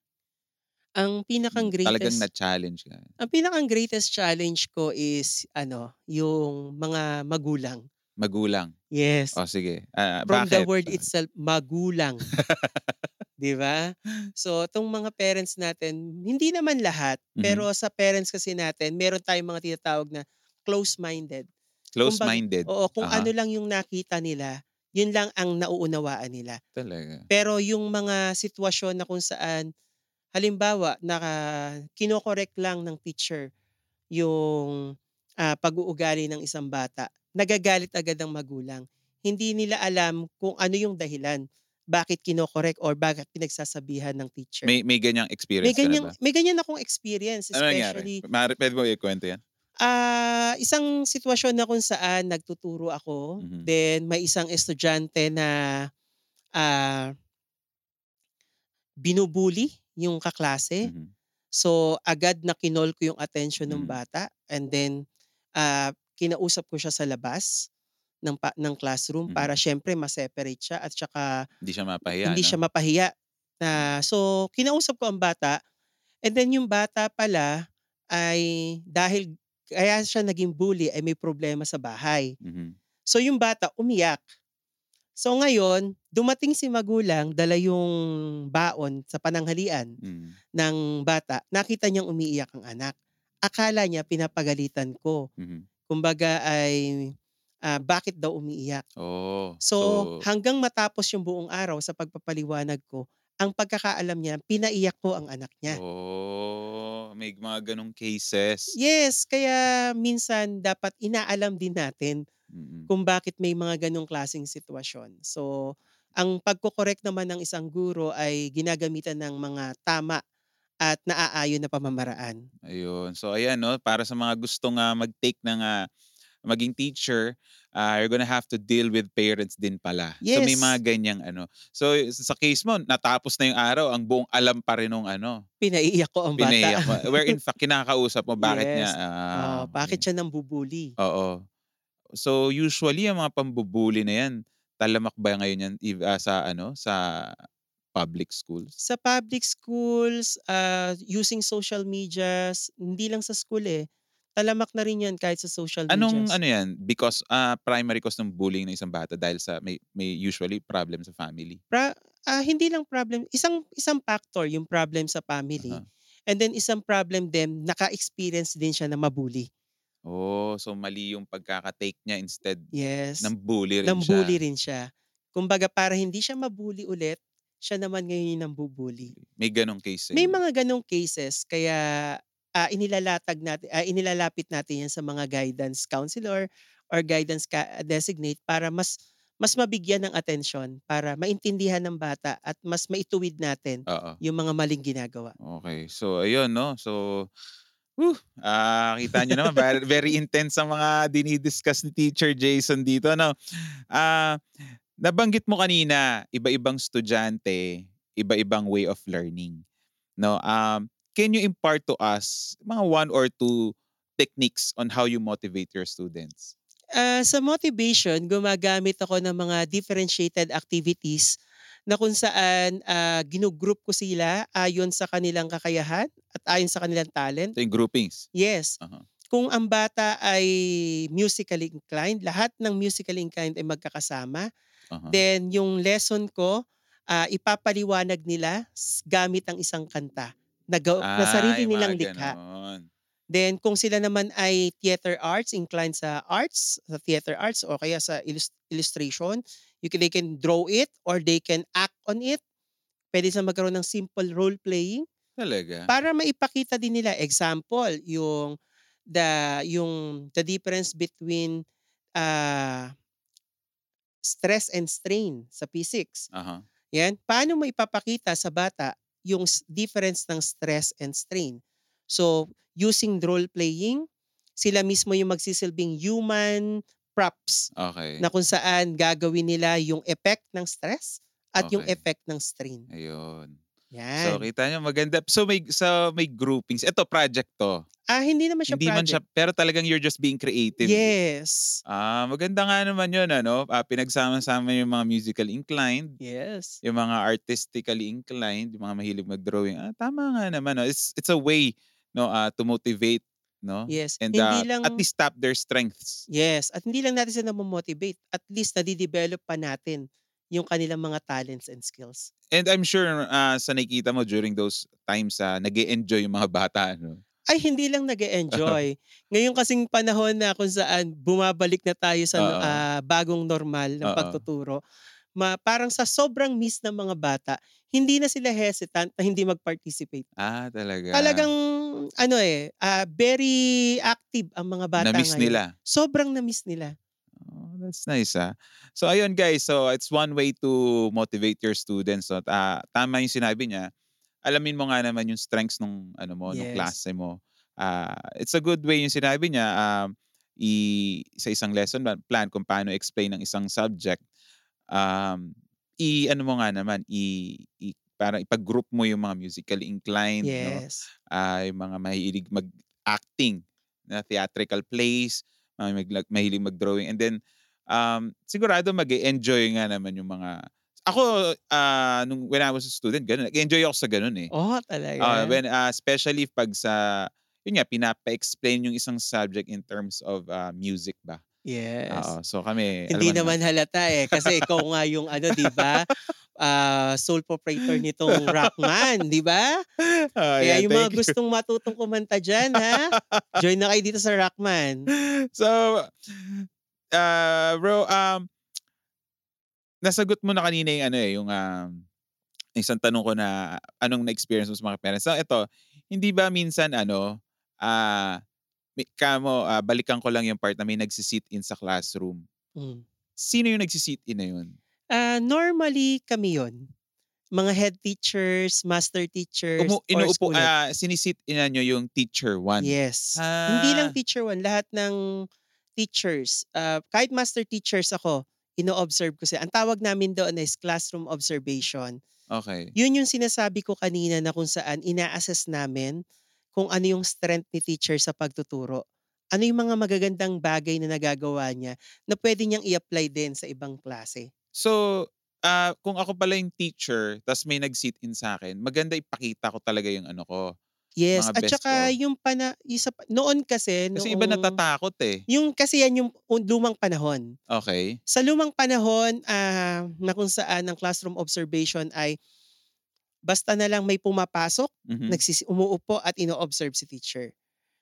Ang pinakang Hmm, talagang greatest na-challenge ka? ang pinakang greatest challenge ko is ano, yung mga magulang. Magulang? Yes. Oh, sige. Ah, From the bakit? word Bakit? itself, magulang. 'Di ba? So, 'tong mga parents natin, hindi naman lahat, Mhm. pero sa parents kasi natin meron tayong mga tinatawag na close-minded. Close-minded? oo, kung Aha. ano lang yung nakita nila, yun lang ang nauunawaan nila. Talaga? Pero yung mga sitwasyon na kung saan, halimbawa naka kino-correct lang ng teacher yung, ah, pag-uugali ng isang bata, nagagalit agad ang magulang. Hindi nila alam kung ano yung dahilan, bakit kino-correct or bakit pinagsasabihan ng teacher. May may ganyang experience May ka na ba? may ganyan akong experience Ano nangyari? especially Maaari puwede mo ikwento 'yan? Ah, isang sitwasyon na kung saan nagtuturo ako, Mhm. then may isang estudyante na, ah binubully yung kaklase. Mhm. So, agad na kinol ko yung attention ng Mm. bata and then, ah, kinausap ko siya sa labas ng pa ng classroom para Mhm. siyempre ma-separate siya at saka Hindi siya mapahiya hindi 'no? siya mapahiya. Na so, kinausap ko ang bata and then yung bata pala ay dahil kaya siya naging bully ay may problema sa bahay. Mhm. So, yung bata umiyak. So, ngayon dumating si magulang, dala yung baon sa pananghalian Mm. ng bata, nakita niyang umiiyak ang anak. Akala niya pinapagalitan ko. Mhm. Kumbaga ay, ah, bakit daw umiiyak. Oh, So, so hanggang matapos yung buong araw sa pagpapaliwanag ko, ang pagkakaalam niya pinaiyak ko ang anak niya. Oh, may mga gano'ng cases. Yes, kaya minsan dapat inaalam din natin Mm. kung bakit may mga gano'ng klaseng sitwasyon. So, ang pagko-correct naman ng isang guro ay ginagamitan ng mga tama at naaayon na pamamaraan. Ayun. So ayan 'no, para sa mga gustong, ah, mag-take ng, ah, maging teacher, ah, you're gonna have to deal with parents din pala. So may mga Yes. ganyang ano. So sa case mo natapos na yung araw, ang buong alam pa rin nung ano, Pinaiiyak ko ang bata. pinaiyak mo. Where in fact kinakausap mo bakit niya Yes. ah, Oh, bakit okey. siya nambubully? Oo. So usually ang mga pambubully na 'yan, talamak ba ngayon 'yan ah, sa ano, sa public schools? Sa public schools, ah, using social medias, hindi lang sa school, eh. Talamak na rin 'yan kahit sa social Anong medias. ano 'yan, because, ah, primary cause ng bullying ng isang bata dahil sa may may usually problem sa family? Pra ah, hindi lang problem isang isang factor yung problem sa family Uh-huh. and then isang problem din naka-experience din siya na ma-bully. Oh, so mali yung pagkaka-take niya instead Yes. ng bully rin Nang-bully siya. rin siya. Kumbaga para hindi siya ma-bully ulit, siya naman ngayon yung nambu-bully. May gano'ng case May mga gano'ng cases kaya, ah, inilalatag natin ah, inilalapit natin 'yan sa mga guidance counselor or guidance ka designate para mas mas mabigyan ng atensyon, para maintindihan ng bata at mas maituwid natin Oo. yung mga maling ginagawa. Okey. So ayun 'no, so, whew, ah, kita niyo naman ver very intense ang mga dini-discuss ni Teacher Jason dito 'no. Ah, nabanggit mo kanina iba-ibang estudyante, iba-ibang way of learning 'no. Um, can you impart to us mga 1 or 2 techniques on how you motivate your students? Ah, sa motivation gumagamit ako ng mga differentiated activities na kung saan, ah, ginu-group ko sila ayon sa kanilang kakayahan at ayon sa kanilang talent. So yung groupings? Yes. Uh-huh. Kung ang bata ay musically inclined, lahat ng musically inclined ay magkakasama. Uh-huh. Then yung lesson ko, ah, ipapaliwanag nila gamit ang isang kanta na gaw na sarili nilang likha. Then kung sila naman ay theater arts, inclined sa arts, sa theater arts o kaya sa illus illustration, you can they can draw it or they can act on it. Puwede silang magkaroon ng simple role playing. Talaga? Para maipakita din nila, example, yung the yung the difference between, ah stress and strain sa physics. Uh-huh. 'Yan, paano mo ipapakita sa bata yung difference ng stress and strain? So, using role playing, sila mismo yung magsisilbing human props Okey. na kung saan gagawin nila yung effect ng stress at yung Okey. effect ng strain. Ayun. So Yan. kita niyo maganda. So may so may groupings. Ito project 'to? Ah, hindi naman siya Hindi man siya project. pero talagang you're just being creative? Yes. Ah, maganda nga naman 'yun ano, ah, pinagsama-sama yung mga musical inclined, Yes. yung mga artistically inclined, yung mga mahilig mag-drawing. Ah, tama nga naman 'no. It's it's a way 'no, ah, to motivate 'no, Yes, and, hindi lang at least tap their strengths. Yes, at hindi lang natin sila namo-motivate, at least nade-develop pa natin yung kanilang mga talents and skills. And I'm sure, ah, sa nakikita mo during those times, ah, nag-e-enjoy yung mga bata ano? Ay hindi lang nag-e-enjoy. Ngayon kasing panahon na kung saan bumabalik na tayo sa, ah, bagong normal ng Oo. pagtuturo, ma parang sa sobrang miss ng mga bata, hindi na sila hesitant na hindi mag-participate. Ah, talaga? Talagang ano, eh, ah, very active ang mga bata Na-miss ngayon. nila? Sobrang na-miss nila. Oh, that's nice, ah. So ayun guys, so it's one way to motivate your students 'no, ah, tama yung sinabi niya. Alamin mo nga naman yung strengths nung ano mo, nung Yes. klase mo. Ah, it's a good way yung sinabi niya, um, i sa isang lesson plan kung paano explain ang isang subject, um, i-ano mo nga naman, i i parang ipag-group mo yung mga musically inclined 'no, Yes. ah, yung mga mahilig mag-acting na theatrical plays, mga maglag mahilig mag-drawing and then, um, sigurado mag-e-enjoy nga naman yung mga ako, ah, nung when I was a student gano'n, nag-e-enjoy ako sa gano'n, eh. Oh, talaga? when, ah, especially 'pag sa yun nga pinapa-explain yung isang subject in terms of, ah, music ba. Yes. Oo, so kami Hindi naman. naman halata, eh, kasi ikaw nga yung ano 'di ba, ah, sole proprietor nitong Rockman, 'di ba? Oh, Kaya yeah, yung mga you. gustong matutong kumanta diyan, ha, join na kayo dito sa Rockman. So, ah, bro, um nasagot mo na kanina yung ano, eh, yung, um, isang tanong ko na anong na-experience mo sa mga parents. So eto, hindi ba minsan ano, ah, may kamo, ah, balikan ko lang yung part na may nagsi-sit-in sa classroom. Hmm. Sino yung nagsi-sit-in na yun? Ah, normally kami yun. Mga head teachers, master teachers, Umu inuupo school head. ah, sini-sit-in-nan niyo yung teacher 1? Yes. Hindi lang Ah. teacher 1, lahat ng teachers, ah, kahit master teachers ako, ino-observe ko sila. Ang tawag namin doon is classroom observation. Okey. Yun yung sinasabi ko kanina na kung saan ina-assess namin kung ano yung strength ni teacher sa pagtuturo. Ano yung mga magagandang bagay na nagagawa niya na puwede niyang i-apply din sa ibang klase. So, ah, kung ako pala yung teacher ta's may nag-sit-in sa'kin, maganda ipakita ko talaga yung ano ko, Yes, at saka ko. yung pana isa noon kasi Kasi iba natatakot, eh. yung kasi yan yung un lumang panahon. Okey. Sa lumang panahon, ah, na kung saan ang classroom observation ay basta na lang may pumapasok, Mhm. nagsisi umuupo at ino-observe si teacher.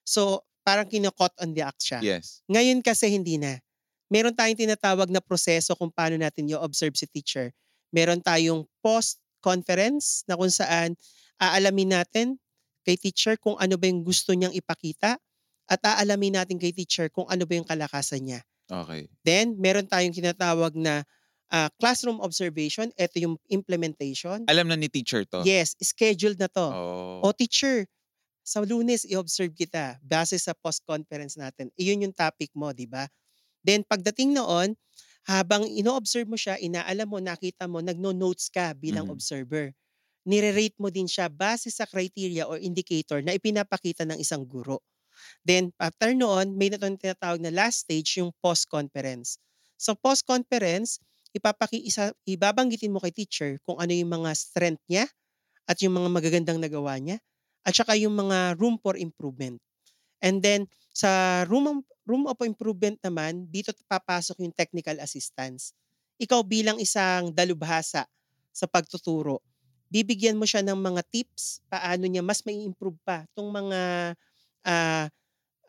So, parang kino-caught on the act siya. Yes. Ngayon kasi hindi na. Meron tayong tinatawag na proseso kung paano natin i-observe si teacher. Meron tayong post-conference na kung saan aalamin natin kay teacher kung ano ba yung gusto niyang ipakita at aalamin natin kay teacher kung ano ba yung kalakasan niya. Okey. Then, meron tayong tinatawag na, ah, classroom observation, eto yung implementation. Alam na ni teacher 'to? Yes, scheduled na 'to. Oh. "O teacher, sa Lunes i-observe kita base sa post-conference natin." Iyon yung topic mo, 'di ba? Then pagdating noon, habang ino-observe mo siya, inaalam mo, nakita mo, nagno-notes ka bilang Mhm. observer. Nire-rate mo din siya base sa criteria or indicator na ipinapakita ng isang guro. Then after noon, may na tinatawag na last stage, yung post-conference. Sa post-conference, ipapaki isa ibabanggitin mo kay teacher kung ano yung mga strength niya at yung mga magagandang nagawa niya at saka yung mga room for improvement. And then sa room room of improvement naman, dito papasok yung technical assistance. Ikaw bilang isang dalubhasa sa pagtuturo, bibigyan mo siya ng mga tips paano niya mas mai-improve pa 'tong mga, ah,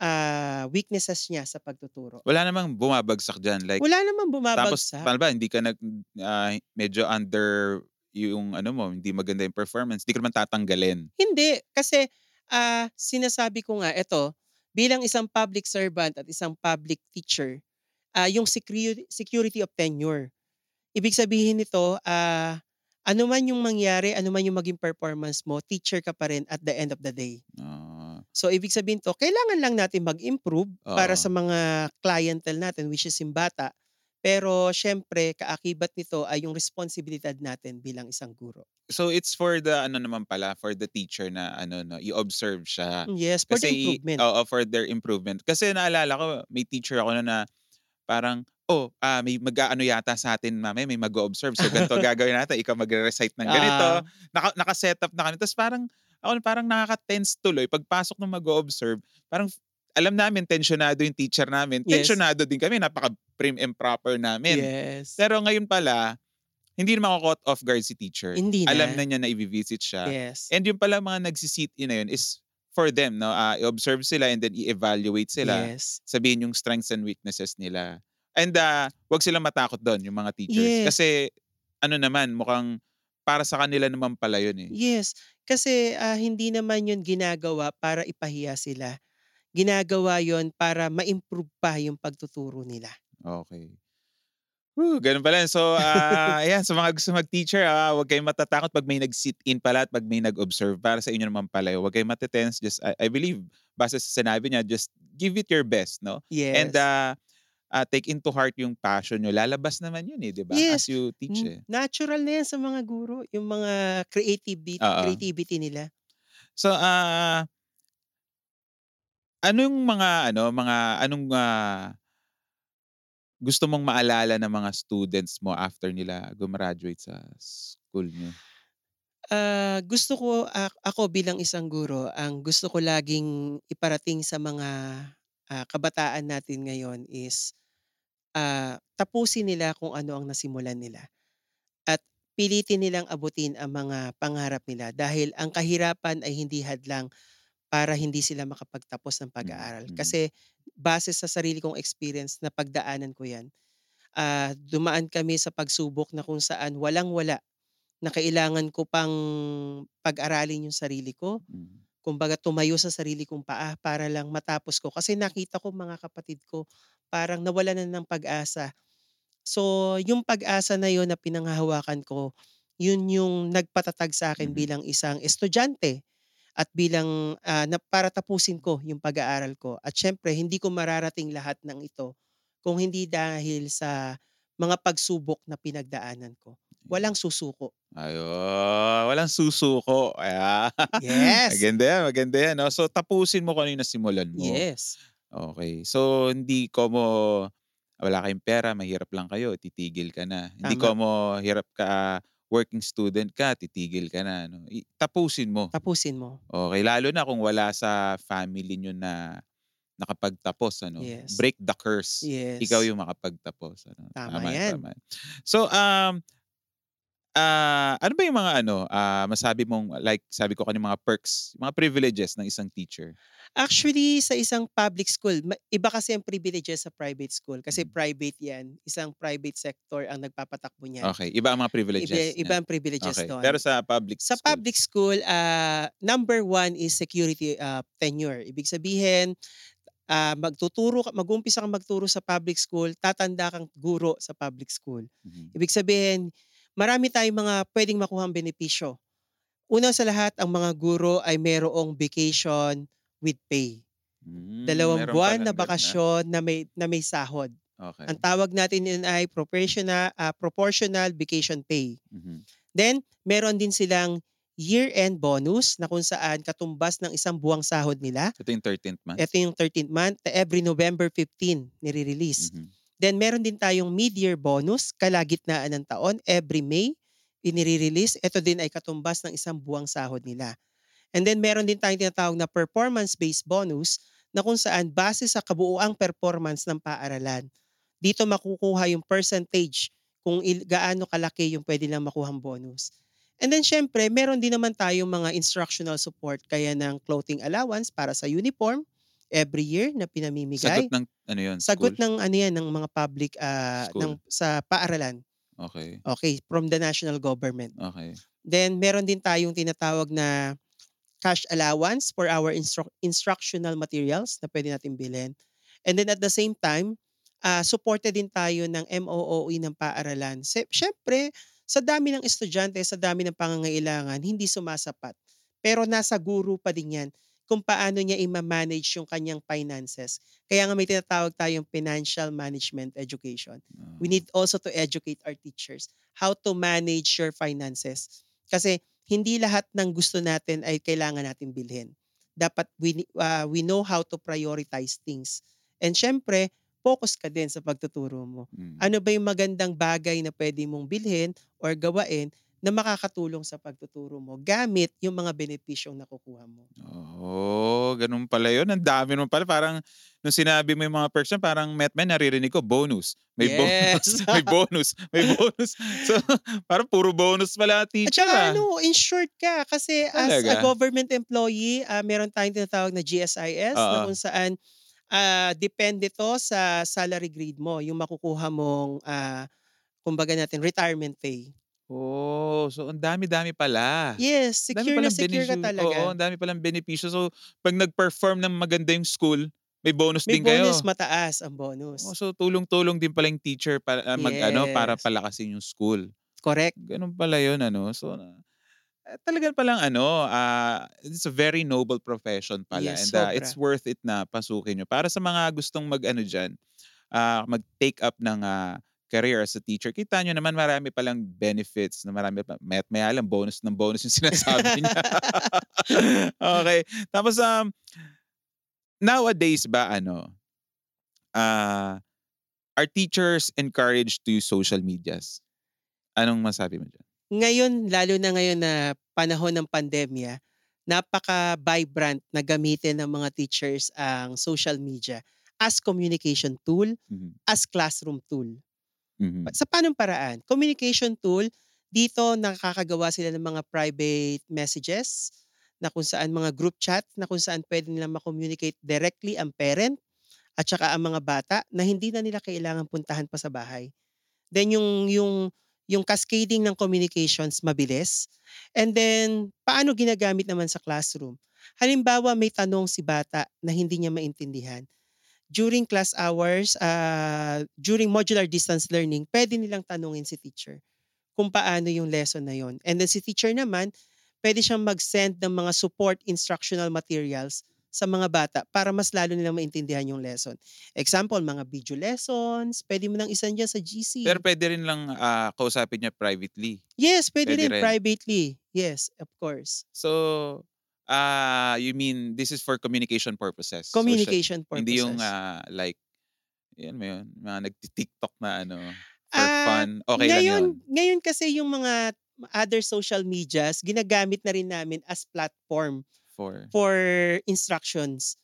ah, weaknesses niya sa pagtuturo. Wala namang bumabagsak diyan like Wala namang tapos bumabagsak. paano ba hindi ka nag ah, medyo under yung ano mo, hindi maganda yung performance, di ka naman tatanggalin? Hindi, kasi, ah, sinasabi ko nga eto, bilang isang public servant at isang public teacher, ah, yung securi security of tenure. Ibig sabihin nito, ah, ano man yung mangyari, ano man yung maging performance mo, teacher ka pa rin at the end of the day. Ah. So ibig sabihin 'to, kailangan lang natin mag-improve para Oo. sa mga clientele natin which is yung bata. Pero siyempre kaakibat nito ay yung responsibilidad natin bilang isang guro. So it's for the ano naman pala, for the teacher na ano 'no, i-observe siya. Yes, for the Kasi improvement. oo, for their improvement. Kasi naalala ko may teacher ako no'n na parang, "Oh, ah, may mag-aano yata sa'tin mamaya, may mag-o-observe. So ganito gagawin natin, ikaw magre-recite ng ganito." Ah. Naka naka-setup na kami. Tapos parang ako parang nakaka-tense tuloy pagpasok ng mag-o-observe, parang alam namin tensionado yung teacher namin, Yes. tensionado din kami, napaka-prim and proper namin. Yes. Pero ngayon pala, hindi na mako-caught off guard si teacher. Hindi na. Alam na niya na i-vi-visit siya. Yes. And yung pala mga nagsi-sit-in na yun is for them 'no, ah, i-observe sila and then i-evaluate sila. Yes. Sabihin yung strengths and weaknesses nila. And, ah, 'wag silang matakot do'n, yung mga teachers. Yes. Kasi ano naman, mukhang para sa kanila naman pala yun, eh. Yes, kasi, ah, hindi naman yun ginagawa para ipahiya sila. Ginagawa yun para ma-improve pa yung pagtuturo nila. Okay. Whew, ganun pala. So, ah, ayan, sa mga gusto mag-teacher, ah, huwag kayong matatakot pag may nag-sit in pala at pag may nag-observe. Para sa inyo naman pala, huwag kayong matetense. Just, I, I believe, base sa sinabi niya, just give it your best, no? Yes. And uh, uh, take into heart yung passion nyo. Lalabas naman yun eh, di ba? Yes. As you teach eh. natural na yan sa mga guro, yung mga creativity, Oo. creativity nila. So, ah, anong mga, ano, mga, anong ah, gusto mong maalala ng mga students mo after nila gumraduate sa school nyo? Ah, gusto ko ak ako bilang isang guro, ang gusto ko laging iparating sa mga, ah, kabataan natin ngayon is, ah, tapusin nila kung ano ang nasimulan nila. At pilitin nilang abutin ang mga pangarap nila dahil ang kahirapan ay hindi hadlang para hindi sila makapagtapos ng pag-aaral. mm. Kasi base sa sarili kong experience napagdaanan ko 'yan, ah, dumaan kami sa pagsubok na kung saan walang-wala na kailangan ko pang pag-aralin yung sarili ko. Mm. Kumbaga tumayo sa sarili kong paa para lang matapos ko. Kasi nakita ko mga kapatid ko parang nawalan na ng pag-asa. So, yung pag-asa na yun na pinanghahawakan ko, yun yung nagpatatag sa akin Mhm. bilang isang estudyante at bilang, ah, na para tapusin ko yung pag-aaral ko. At siyempre hindi ko mararating lahat ng ito kung hindi dahil sa mga pagsubok na pinagdaanan ko. Walang susuko. Ayun, walang susuko. Ayan. Yes. maganda yan, maganda yan. No? So, tapusin mo kung ano yung nasimulan mo. Yes. Okay. So, hindi ko mo, wala kayong pera, mahirap lang kayo, titigil ka na. Hindi Tama. ko mo, hirap ka, working student ka, titigil ka na. No? I- Tapusin mo. Tapusin mo. Okay, lalo na kung wala sa family nyo na nakapagtapos. Ano? Yes. Break the curse. Yes. Ikaw yung makapagtapos. Ano? Tama yan. Tama. So, um, ah ano ba yung mga ano, ah masabi mong, like sabi ko kanina mga perks, mga privileges ng isang teacher? Actually, sa isang public school, iba kasi ang privileges sa private school. Kasi Mm. private yan. Isang private sector ang nagpapatakbo niyan. Okay, iba ang mga privileges. Iba, iba ang privileges Okay. doon. Pero sa public sa school, public school, ah, number one is security ah, tenure. Ibig sabihin, ah, magtuturo ka, mag-umpisa kang magturo sa public school, tatanda kang guro sa public school. Mhm. Ibig sabihin, marami tayong mga pwedeng makuhang benepisyo. Una sa lahat, ang mga guro ay merong vacation with pay. Mm, Dalawang buwan na ah. bakasyon na may na may sahod. Okay. Ang tawag natin yun ay proportional ah, proportional vacation pay. Mhm. Then meron din silang year-end bonus na kung saan katumbas ng isang buwang sahod nila. Ito yung 13th month. Ito yung 13th month, every November 15 nire-release. Mhm. Then meron din tayong mid-year bonus, kalagitnaan ng taon, every May, inire-release. Ito din ay katumbas ng isang buwang sahod nila. And then meron din tayong tinatawag na performance-based bonus na kung saan base sa kabuuang performance ng paaralan. Dito makukuha yung percentage kung il- gaano kalaki yung pwede lang makuhang bonus. And then syempre, meron din naman tayong mga instructional support kaya ng clothing allowance para sa uniform every year na pinamimigay. Sagot ng ano yun? Sagot school? ng ano yan, ng mga public School. ng, sa paaralan. Okay. Okay, from the national government. Okay. Then meron din tayong tinatawag na cash allowance for our instru- instructional materials na pwede natin bilhin. And then at the same time, ah supported din tayo ng MOOE ng paaralan. Siyempre, sa dami ng estudyante, sa dami ng pangangailangan, hindi sumasapat. Pero nasa guru pa din yan kung paano niya i-manage yung kanyang finances. Kaya nga may tinatawag tayong financial management education Ah, we need also to educate our teachers how to manage your finances. Kasi hindi lahat ng gusto natin ay kailangan natin bilhin. Dapat we, ah, we know how to prioritize things. And syempre, focus ka din sa pagtuturo mo. mm. Ano ba yung magandang bagay na pwede mong bilhin or gawain na makakatulong sa pagtuturo mo gamit yung mga benepisyong nakukuha mo. Oh, ganun pala yun. Ang dami naman pala. Parang, nung sinabi mo yung mga perks na, parang metman, naririnig ko, bonus. May bonus. Yes. may bonus. May bonus. So, parang puro bonus pala At teacher saka ah. ano, insured ka kasi as a Talaga? government employee, ah, meron tayong tinatawag na GSIS na Oo. kung saan ah, depende to sa salary grade mo, yung makukuha mong ah, kumbaga natin retirement pay. Oh, so ang dami-dami pala. Yes, secure na secure ka talaga. Oo, ang dami palang benepisyo. So, pag nag-perform ng maganda yung school, may bonus May din kayo. bonus, mataas ang bonus. Oh, so tulong-tulong din pala yung teacher para ah, mag-ano para Yes. palakasin yung school. Correct. Gano'n pala 'yun ano. So na eh, talaga palang ano, ah, it's a very noble profession pala Yes, and sobra. it's worth it na pasukin niyo. Para sa mga gustong mag-ano diyan, ah, mag-take up ng ah, career as a teacher, kita niyo naman marami palang benefits na marami pa maya't maya lang bonus ng bonus yung sinasabi niya. Okey. Tapos, um, nowadays ba ano, ah, are teachers encouraged to use social medias? Anong masabi mo diyan? Ngayon, lalo na ngayon na panahon ng pandemya, napaka-vibrant na gamitin ng mga teachers ang social media as communication tool, Mhm. as classroom tool. Mhm. Sa paanong paraan? Communication tool, dito nakakagawa sila ng mga private messages na kung saan mga group chat na kung saan pwede nilang ma-communicate directly ang parent at saka ang mga bata na hindi na nila kailangan puntahan pa sa bahay. Then yung yung yung cascading ng communications mabilis. And then paano ginagamit naman sa classroom? Halimbawa may tanong si bata na hindi niya maintindihan. During class hours, ah, during modular distance learning, pwede nilang tanungin si teacher kung paano yung lesson na yon. And then si teacher naman, pwede siyang mag-send ng mga support instructional materials sa mga bata para mas lalo nilang maintindihan yung lesson. Example, mga video lessons, pwede mo nang isan dyan sa GC. Pero pwede rin lang ah, kausapin niya privately. yes, pwede, pwede rin rin. privately. Yes, of course. So, ah, you mean this is for communication purposes? Social- Communication purposes. Hindi yung ah, like, yan mo yun, mga nagti-TikTok na ano, for Ah, fun. Okay ngayon, lang yun. Ngayon kasi yung mga other social medias, ginagamit na rin namin as platform For, for instructions.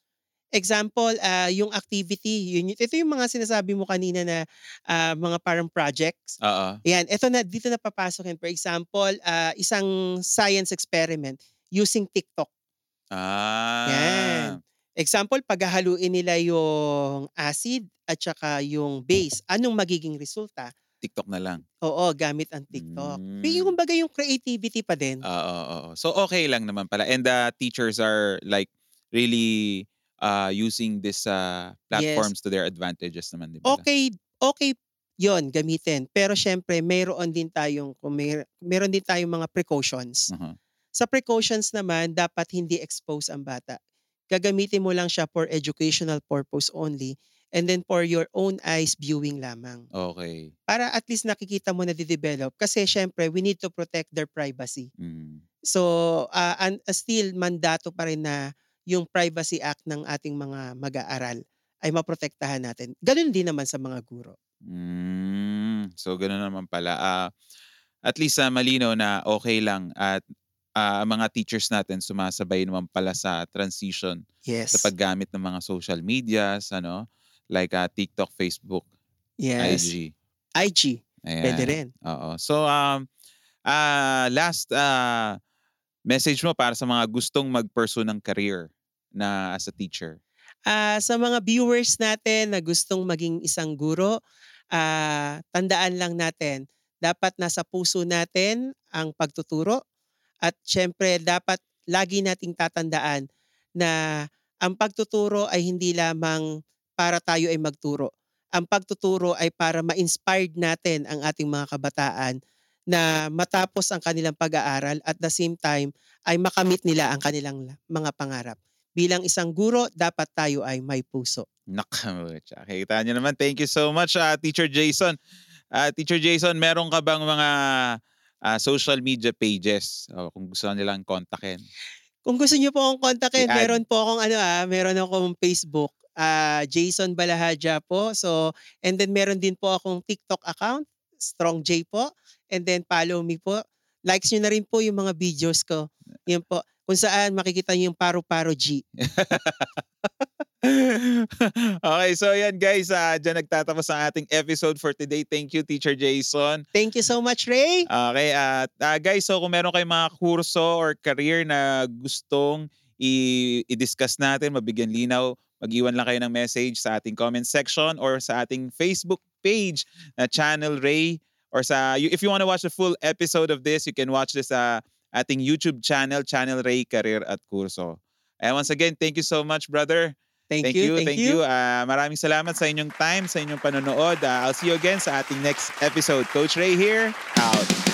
Example, ah, yung activity, yun, ito yung mga sinasabi mo kanina na ah, mga parang projects. oo. Yan, ito na, dito na papasok yan. For example, ah, isang science experiment using TikTok. Ah. Yan. Example, paghahaluin nila yung acid at saka yung base, anong magiging resulta? TikTok na lang. Oo, gamit ang TikTok. Mm. Pero yung kumbaga yung creativity pa din. Oo, oo. So okay lang naman pala. And the teachers are like really uh, using this uh, platforms to their advantages naman, di ba? Okay, okay yon gamitin. Pero syempre, mayroon din tayong, kung may, meron din tayong mga precautions. Uh-huh. Sa precautions naman, dapat hindi expose ang bata. Gagamitin mo lang siya for educational purpose only and then for your own eyes viewing lamang. Okay. Para at least nakikita mo na di-develop. Kasi syempre, we need to protect their privacy. Mm. So, ah, an- ah, still mandato pa rin na yung Privacy Act ng ating mga mag-aaral ay maprotektahan natin. Ganun din naman sa mga guro. Mm. So gano'n naman pala. Ah, at least ah, malinaw na okay lang at ah, ang mga teachers natin sumasabay naman pala sa transition Yes. sa paggamit ng mga social medias, ano, like ah, TikTok, Facebook, yes. IG. IG. Ayan. Pwede rin. Oo. So um ah last ah message mo para sa mga gustong mag-pursue ng career na as a teacher. Ah, sa mga viewers natin na gustong maging isang guro, ah, tandaan lang natin, dapat nasa puso natin ang pagtuturo at syempre dapat lagi nating tatandaan na ang pagtuturo ay hindi lamang para tayo ay magturo. Ang pagtuturo ay para ma-inspired natin ang ating mga kabataan na matapos ang kanilang pag-aaral at the same time ay makamit nila ang kanilang mga pangarap bilang isang guro, dapat tayo ay may puso. Nakamutya. Kita niyo naman. Thank you so much, ah, Teacher Jason. Ah, Teacher Jason, meron ka bang mga ah, social media pages o kung gusto nilang kontakin? Kung gusto niyo po akong kontakin, I-add. meron po akong ano ah, meron akong Facebook, ah, Jason Balahadja po. So, and then meron din po akong TikTok account, Strong J po. And then follow me po. Likes niyo na rin po yung mga videos ko. Yun po. Kung saan makikita niyo yung Paro-Paro G. okay, so yan guys, ah dyan nagtatapos ang ating episode for today. Thank you, Teacher Jason. Thank you so much, Ray. Okay, at ah, guys, so kung meron kayong mga kurso or career na gustong i- i-discuss natin, mabigyan linaw, mag-iwan lang kayo ng message sa ating comment section or sa ating Facebook page na Channel Ray or sa if you want to watch the full episode of this, you can watch this sa ating YouTube channel, Channel Ray Career at Kurso. And once again, thank you so much, brother. Thank, Thank you, you, thank, you. you. Ah, maraming salamat sa inyong time, sa inyong panonood. Ah, I'll see you again sa ating next episode. Coach Ray here, out.